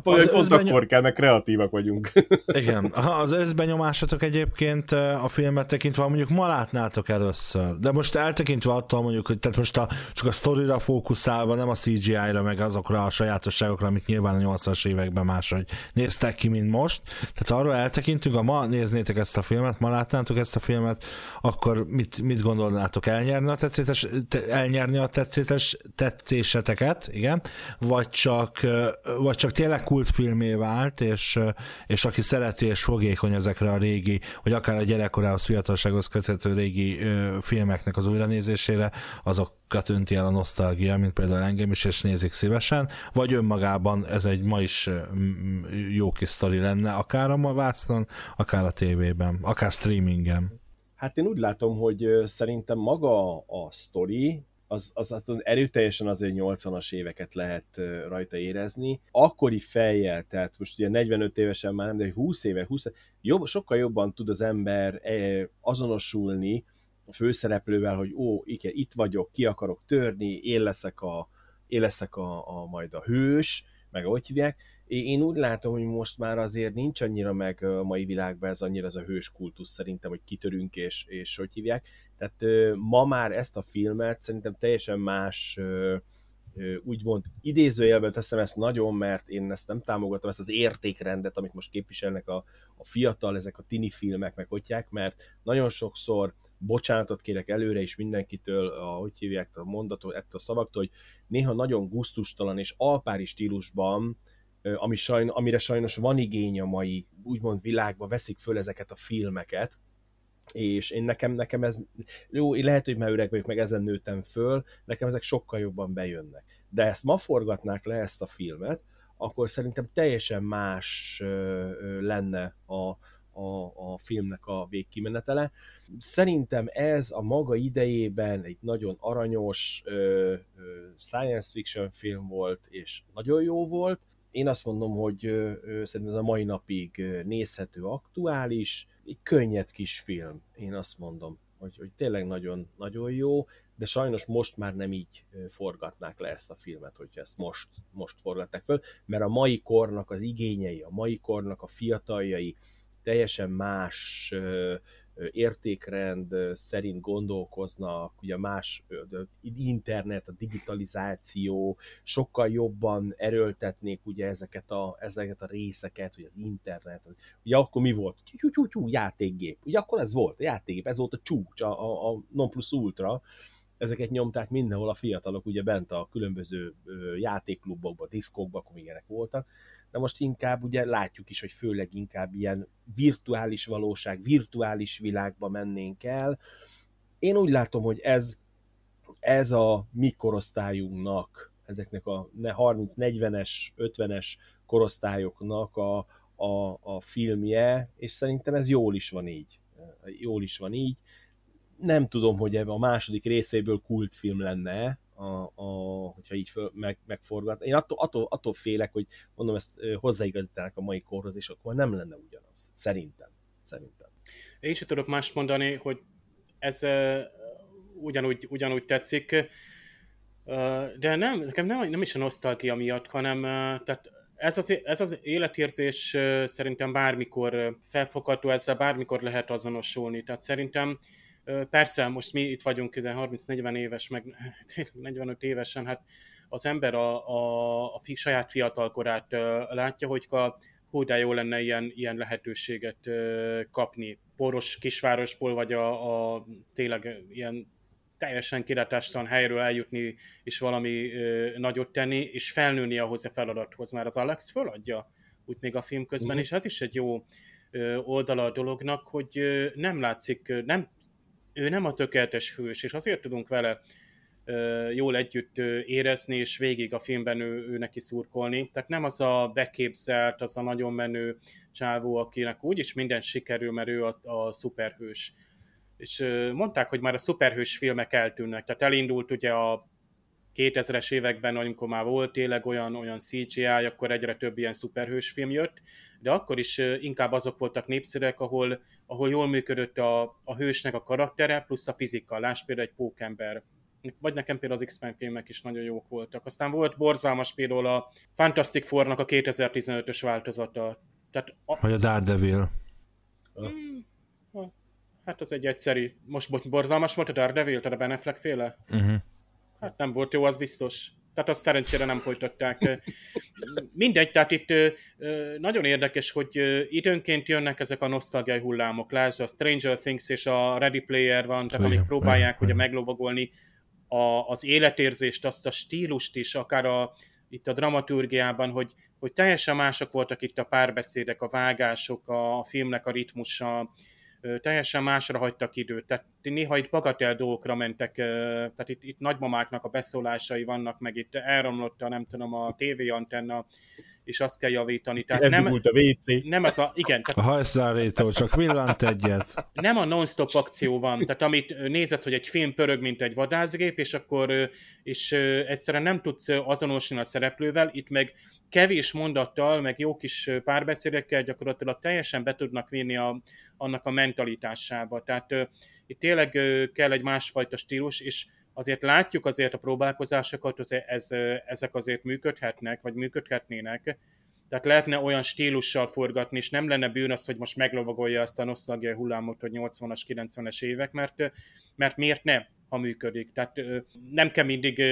[SPEAKER 3] pont,
[SPEAKER 2] Az
[SPEAKER 3] pont
[SPEAKER 2] összbenyom-
[SPEAKER 3] akkor kell, mert kreatívak vagyunk.
[SPEAKER 2] igen, az összbenyomásatok egyébként eh, a filmet tekintve, mondjuk ma látnátok először, de most eltekintve attól mondjuk, hogy tehát most a, csak a sztorira fókuszálva, nem a CGI-ra, meg azokra a sajátosságokra, amik nyilván a 80-as években máshogy néztek ki, mint most. Tehát arról eltekintünk, ha ma néznétek ezt a filmet, ma látnátok ezt a filmet, akkor mit, mit gondolnátok elnyerni a tetszétes, te, elnyerni a tetszétes tetszéseteket, igen, vagy csak, ö, vagy csak tényleg kultfilmé vált, és, ö, és aki szereti és fogékony ezekre a régi, vagy akár a gyerekkorához, fiatalsághoz köthető régi ö, filmeknek az újranézésére, azokat önti el a nosztalgia, mint például engem is, és nézik szívesen, vagy önmagában ez egy ma is m- jó kis sztori lenne, akár a Mavászon, akár a tévében, akár streamingen.
[SPEAKER 3] Hát én úgy látom, hogy szerintem maga a sztori, az, az, az erőteljesen azért 80-as éveket lehet rajta érezni. Akkori fejjel, tehát most ugye 45 évesen már nem, de 20 éve, 20 jobb, sokkal jobban tud az ember eh, azonosulni a főszereplővel, hogy ó, igen, itt vagyok, ki akarok törni, én leszek a, én leszek a, a majd a hős, meg ahogy hívják. Én úgy látom, hogy most már azért nincs annyira meg a mai világban ez annyira ez a hős kultusz szerintem, hogy kitörünk és, és hogy hívják. Tehát ma már ezt a filmet szerintem teljesen más úgymond idézőjelben teszem ezt nagyon, mert én ezt nem támogatom, ezt az értékrendet, amit most képviselnek a, a fiatal, ezek a tini filmek, meg hogyják, mert nagyon sokszor bocsánatot kérek előre is mindenkitől, a, hogy hívják a mondatot, ettől a szavaktól, hogy néha nagyon gusztustalan és alpári stílusban ami sajn, amire sajnos van igény a mai úgymond világban, veszik föl ezeket a filmeket, és én nekem, nekem ez, jó, én lehet, hogy már öreg vagyok, meg ezen nőttem föl, nekem ezek sokkal jobban bejönnek. De ezt ma forgatnák le ezt a filmet, akkor szerintem teljesen más lenne a, a, a filmnek a végkimenetele. Szerintem ez a maga idejében egy nagyon aranyos ö, ö, science fiction film volt, és nagyon jó volt. Én azt mondom, hogy szerintem ez a mai napig nézhető, aktuális, egy könnyed kis film, én azt mondom, hogy, hogy tényleg nagyon, nagyon jó, de sajnos most már nem így forgatnák le ezt a filmet, hogyha ezt most, most forgatták föl, mert a mai kornak az igényei, a mai kornak a fiataljai teljesen más értékrend szerint gondolkoznak, ugye más internet, a digitalizáció, sokkal jobban erőltetnék ugye ezeket a, ezeket a részeket, hogy az internet, ugye akkor mi volt? Tyú, tyú, játékgép. Ugye akkor ez volt, a játékgép, ez volt a csúcs, a, a, a non plus ultra, ezeket nyomták mindenhol a fiatalok, ugye bent a különböző játékklubokban, diszkokban, akkor ilyenek voltak, de most inkább ugye látjuk is, hogy főleg inkább ilyen virtuális valóság, virtuális világba mennénk el. Én úgy látom, hogy ez, ez a mi korosztályunknak, ezeknek a 30-40-es, 50-es korosztályoknak a, a, a filmje, és szerintem ez jól is van így. Jól is van így. Nem tudom, hogy ebben a második részéből kultfilm lenne, a, a, hogyha így föl, meg, megforgat. Én attól, attól, attól félek, hogy mondom, ezt hozzáigazítanak a mai korhoz, és akkor nem lenne ugyanaz. Szerintem. Szerintem.
[SPEAKER 4] Én sem tudok más mondani, hogy ez uh, ugyanúgy, ugyanúgy tetszik, uh, de nem, nekem nem, nem is a nosztalgia miatt, hanem uh, tehát ez az, ez az életérzés uh, szerintem bármikor uh, felfogható, ezzel bármikor lehet azonosulni. Tehát szerintem Persze, most mi itt vagyunk 30-40 éves, meg 45 évesen, hát az ember a, a, a fi, saját fiatalkorát látja, hogy a, hú, de jó lenne ilyen, ilyen lehetőséget kapni. Poros kisvárosból, vagy a, a tényleg ilyen teljesen kirátástalan helyről eljutni, és valami ö, nagyot tenni, és felnőni ahhoz a feladathoz. Már az Alex föladja úgy még a film közben, uh-huh. és ez is egy jó ö, oldala a dolognak, hogy ö, nem látszik, ö, nem, ő nem a tökéletes hős, és azért tudunk vele jól együtt érezni, és végig a filmben ő, ő neki szurkolni. Tehát nem az a beképzelt, az a nagyon menő csávó, akinek úgyis minden sikerül, mert ő a, a szuperhős és mondták, hogy már a szuperhős filmek eltűnnek, tehát elindult ugye a 2000-es években, amikor már volt tényleg olyan, olyan CGI, akkor egyre több ilyen szuperhős film jött, de akkor is inkább azok voltak népszerűek, ahol, ahol jól működött a, a hősnek a karaktere, plusz a fizika. Láss például egy pókember. Vagy nekem például az X-Men filmek is nagyon jók voltak. Aztán volt borzalmas például a Fantastic Four-nak a 2015-ös változata. Tehát
[SPEAKER 2] a... Vagy a Daredevil.
[SPEAKER 4] Hmm, Hát az egy egyszerű, most borzalmas volt a Daredevil, tehát a Ben Affleck féle? Uh-huh. Hát nem volt jó, az biztos. Tehát azt szerencsére nem folytatták. Mindegy, tehát itt nagyon érdekes, hogy időnként jönnek ezek a nosztalgiai hullámok. Lásd, a Stranger Things és a Ready Player van, tehát amik próbálják ugye meglovagolni a, az életérzést, azt a stílust is, akár a, itt a dramaturgiában, hogy, hogy teljesen mások voltak itt a párbeszédek, a vágások, a, a filmnek a ritmusa, teljesen másra hagytak időt, tehát néha itt bagatel dolgokra mentek, tehát itt, itt nagymamáknak a beszólásai vannak, meg itt elromlott a, nem tudom, a tévéantenna, és azt kell javítani.
[SPEAKER 3] Tehát nem, a WC.
[SPEAKER 4] Nem az a, igen.
[SPEAKER 2] Tehát, a hajszárító csak villant egyet.
[SPEAKER 4] Nem a non-stop akció van, tehát amit nézed, hogy egy film pörög, mint egy vadászgép, és akkor és egyszerűen nem tudsz azonosulni a szereplővel, itt meg kevés mondattal, meg jó kis párbeszédekkel gyakorlatilag teljesen be tudnak vinni a, annak a mentalitásába. Tehát uh, itt tényleg kell egy másfajta stílus, és azért látjuk azért a próbálkozásokat, hogy ez, ezek azért működhetnek, vagy működhetnének. Tehát lehetne olyan stílussal forgatni, és nem lenne bűn az, hogy most meglovagolja azt a nosztalgiai hullámot, hogy 80-as, 90-es évek, mert, mert miért ne, ha működik. Tehát nem kell mindig,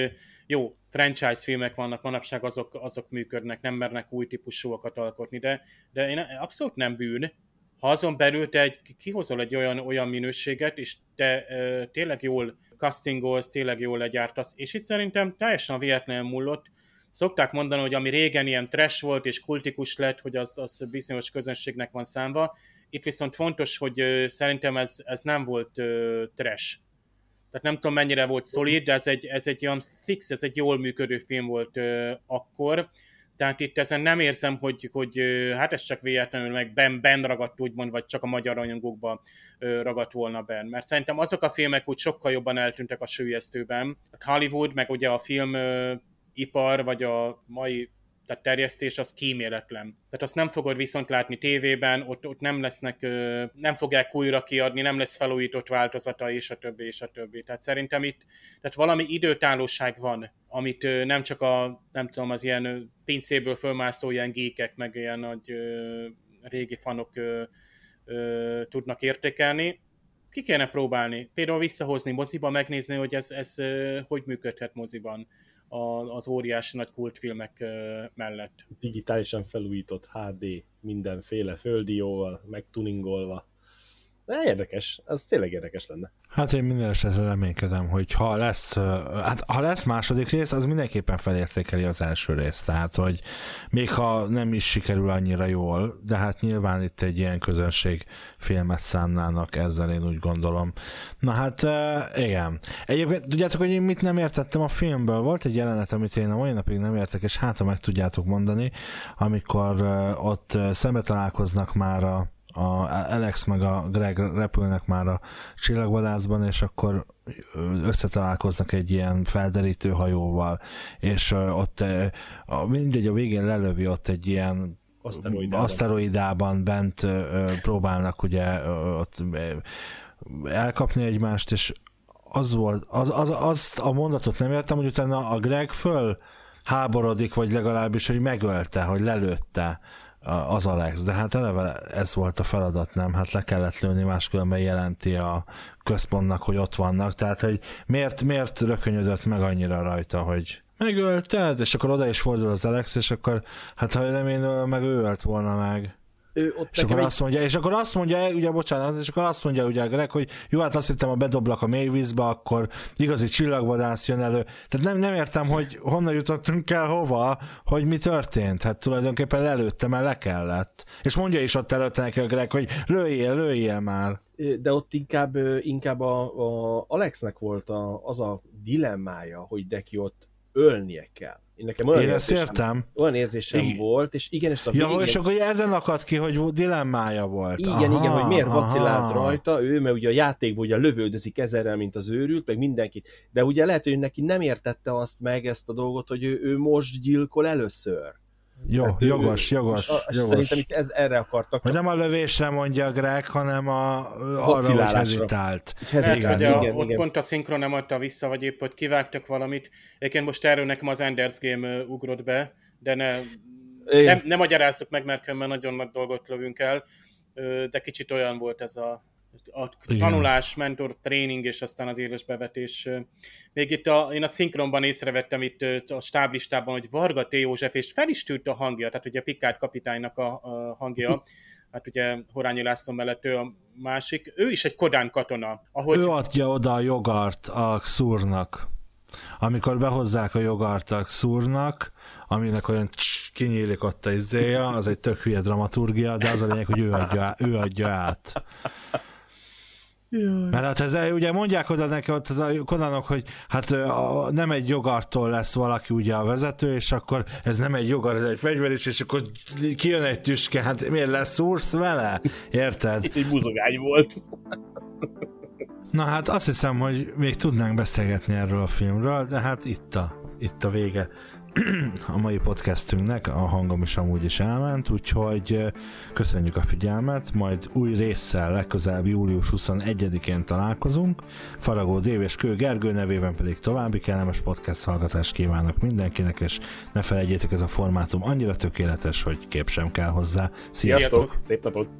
[SPEAKER 4] jó, franchise filmek vannak manapság, azok, azok működnek, nem mernek új típusúakat alkotni, de, de én abszolút nem bűn, ha azon belül te egy, kihozol egy olyan, olyan minőséget, és te e, tényleg jól castingolsz, tényleg jól legyártasz, és itt szerintem teljesen a véletlenül múlott. Szokták mondani, hogy ami régen ilyen trash volt és kultikus lett, hogy az, az bizonyos közönségnek van számva. Itt viszont fontos, hogy ö, szerintem ez, ez nem volt ö, trash. Tehát nem tudom mennyire volt szolid, de ez egy, ez egy olyan fix, ez egy jól működő film volt ö, akkor tehát itt ezen nem érzem, hogy, hogy hát ez csak véletlenül meg ben, ben ragadt úgymond, vagy csak a magyar rajongókba ragadt volna ben. Mert szerintem azok a filmek úgy sokkal jobban eltűntek a sőjesztőben. Hollywood, meg ugye a filmipar, vagy a mai tehát terjesztés az kíméletlen. Tehát azt nem fogod viszont látni tévében, ott, ott nem lesznek, nem fogják újra kiadni, nem lesz felújított változata, és a többi, és a többi. Tehát szerintem itt, tehát valami időtállóság van, amit nem csak a, nem tudom, az ilyen pincéből fölmászó ilyen gékek, meg ilyen nagy régi fanok tudnak értékelni, ki kéne próbálni. Például visszahozni moziba, megnézni, hogy ez, ez hogy működhet moziban az óriási nagy kultfilmek mellett.
[SPEAKER 3] Digitálisan felújított HD, mindenféle földióval, megtuningolva. De érdekes, ez tényleg érdekes lenne.
[SPEAKER 2] Hát én minden esetre reménykedem, hogy ha lesz, hát ha lesz második rész, az mindenképpen felértékeli az első részt. Tehát, hogy még ha nem is sikerül annyira jól, de hát nyilván itt egy ilyen közönség filmet szánnának ezzel, én úgy gondolom. Na hát, igen. Egyébként tudjátok, hogy én mit nem értettem a filmből? Volt egy jelenet, amit én a mai napig nem értek, és hát ha meg tudjátok mondani, amikor ott szembe találkoznak már a a Alex meg a Greg repülnek már a csillagvadászban, és akkor összetalálkoznak egy ilyen felderítő hajóval, és ott mindegy a végén lelövi ott egy ilyen aszteroidában, aszteroidában bent próbálnak ugye ott elkapni egymást, és az volt, az, az, azt a mondatot nem értem, hogy utána a Greg föl háborodik, vagy legalábbis, hogy megölte, hogy lelőtte az Alex, de hát eleve ez volt a feladat, nem? Hát le kellett lőni, máskülönben jelenti a központnak, hogy ott vannak, tehát hogy miért, miért rökönyödött meg annyira rajta, hogy megölted, és akkor oda is fordul az Alex, és akkor hát ha nem én meg ő ölt volna meg.
[SPEAKER 3] Ő ott
[SPEAKER 2] és akkor, egy... azt mondja, és akkor azt mondja, ugye bocsánat, és akkor azt mondja ugye Greg, hogy jó, hát azt hittem, a bedoblak a mélyvízbe, akkor igazi csillagvadász jön elő. Tehát nem, nem értem, hogy honnan jutottunk el hova, hogy mi történt. Hát tulajdonképpen előtte, mert le kellett. És mondja is ott előtte neki a Greg, hogy lőjél, lőjél már.
[SPEAKER 3] De ott inkább, inkább a, a Alexnek volt a, az a dilemmája, hogy neki ott ölnie kell. Nekem olyan
[SPEAKER 2] Én ezt értem.
[SPEAKER 3] Olyan érzésem Igen. volt, és igen, és a
[SPEAKER 2] végén... Ja, és akkor ezen akadt ki, hogy dilemmája volt.
[SPEAKER 3] Igen, aha, igen, hogy miért aha. vacillált rajta ő, mert ugye a játékban ugye lövöldözik ezerrel, mint az őrült, meg mindenkit, de ugye lehet, hogy neki nem értette azt meg, ezt a dolgot, hogy ő, ő most gyilkol először.
[SPEAKER 2] Jó, hát jogos, ő, jogos, a, jogos.
[SPEAKER 3] Szerintem itt ez, erre akartak.
[SPEAKER 2] Hogy nem a lövésre mondja Greg, hanem a, arra, hogy hezitált.
[SPEAKER 4] Mert igen, hogy a, igen, ott igen. pont a szinkron nem adta vissza, vagy épp, hogy kivágtak valamit. Egyébként most erről nekem az Enders Game ugrott be, de ne, nem, nem magyarázzuk meg, mert nagyon nagy dolgot lövünk el, de kicsit olyan volt ez a a tanulás, mentor, tréning, és aztán az éles bevetés. Még itt a, én a szinkronban észrevettem itt a stáblistában, hogy Varga T. József, és fel is tűnt a hangja, tehát ugye Pikát kapitánynak a, a hangja, hát ugye Horányi László mellett ő a másik, ő is egy kodán katona.
[SPEAKER 2] Ahogy... Ő adja oda a jogart a szúrnak. Amikor behozzák a jogart a szúrnak, aminek olyan css, kinyílik ott a izéja, az egy tök hülye dramaturgia, de az a lényeg, hogy ő adja, ő adja át. Jaj. Mert hát ez, ugye mondják oda neki ott a konanok, hogy hát a, nem egy jogartól lesz valaki ugye a vezető, és akkor ez nem egy jogar, ez egy fegyver is, és akkor kijön egy tüske, hát miért leszúrsz vele? Érted?
[SPEAKER 3] Itt egy buzogány volt.
[SPEAKER 2] Na hát azt hiszem, hogy még tudnánk beszélgetni erről a filmről, de hát itt a, itt a vége a mai podcastünknek, a hangom is amúgy is elment, úgyhogy köszönjük a figyelmet, majd új résszel legközelebb július 21-én találkozunk. Faragó Dév és Kő Gergő nevében pedig további kellemes podcast hallgatást kívánok mindenkinek, és ne felejtjétek, ez a formátum annyira tökéletes, hogy kép sem kell hozzá.
[SPEAKER 3] Sziasztok! Sziasztok. Szép napot!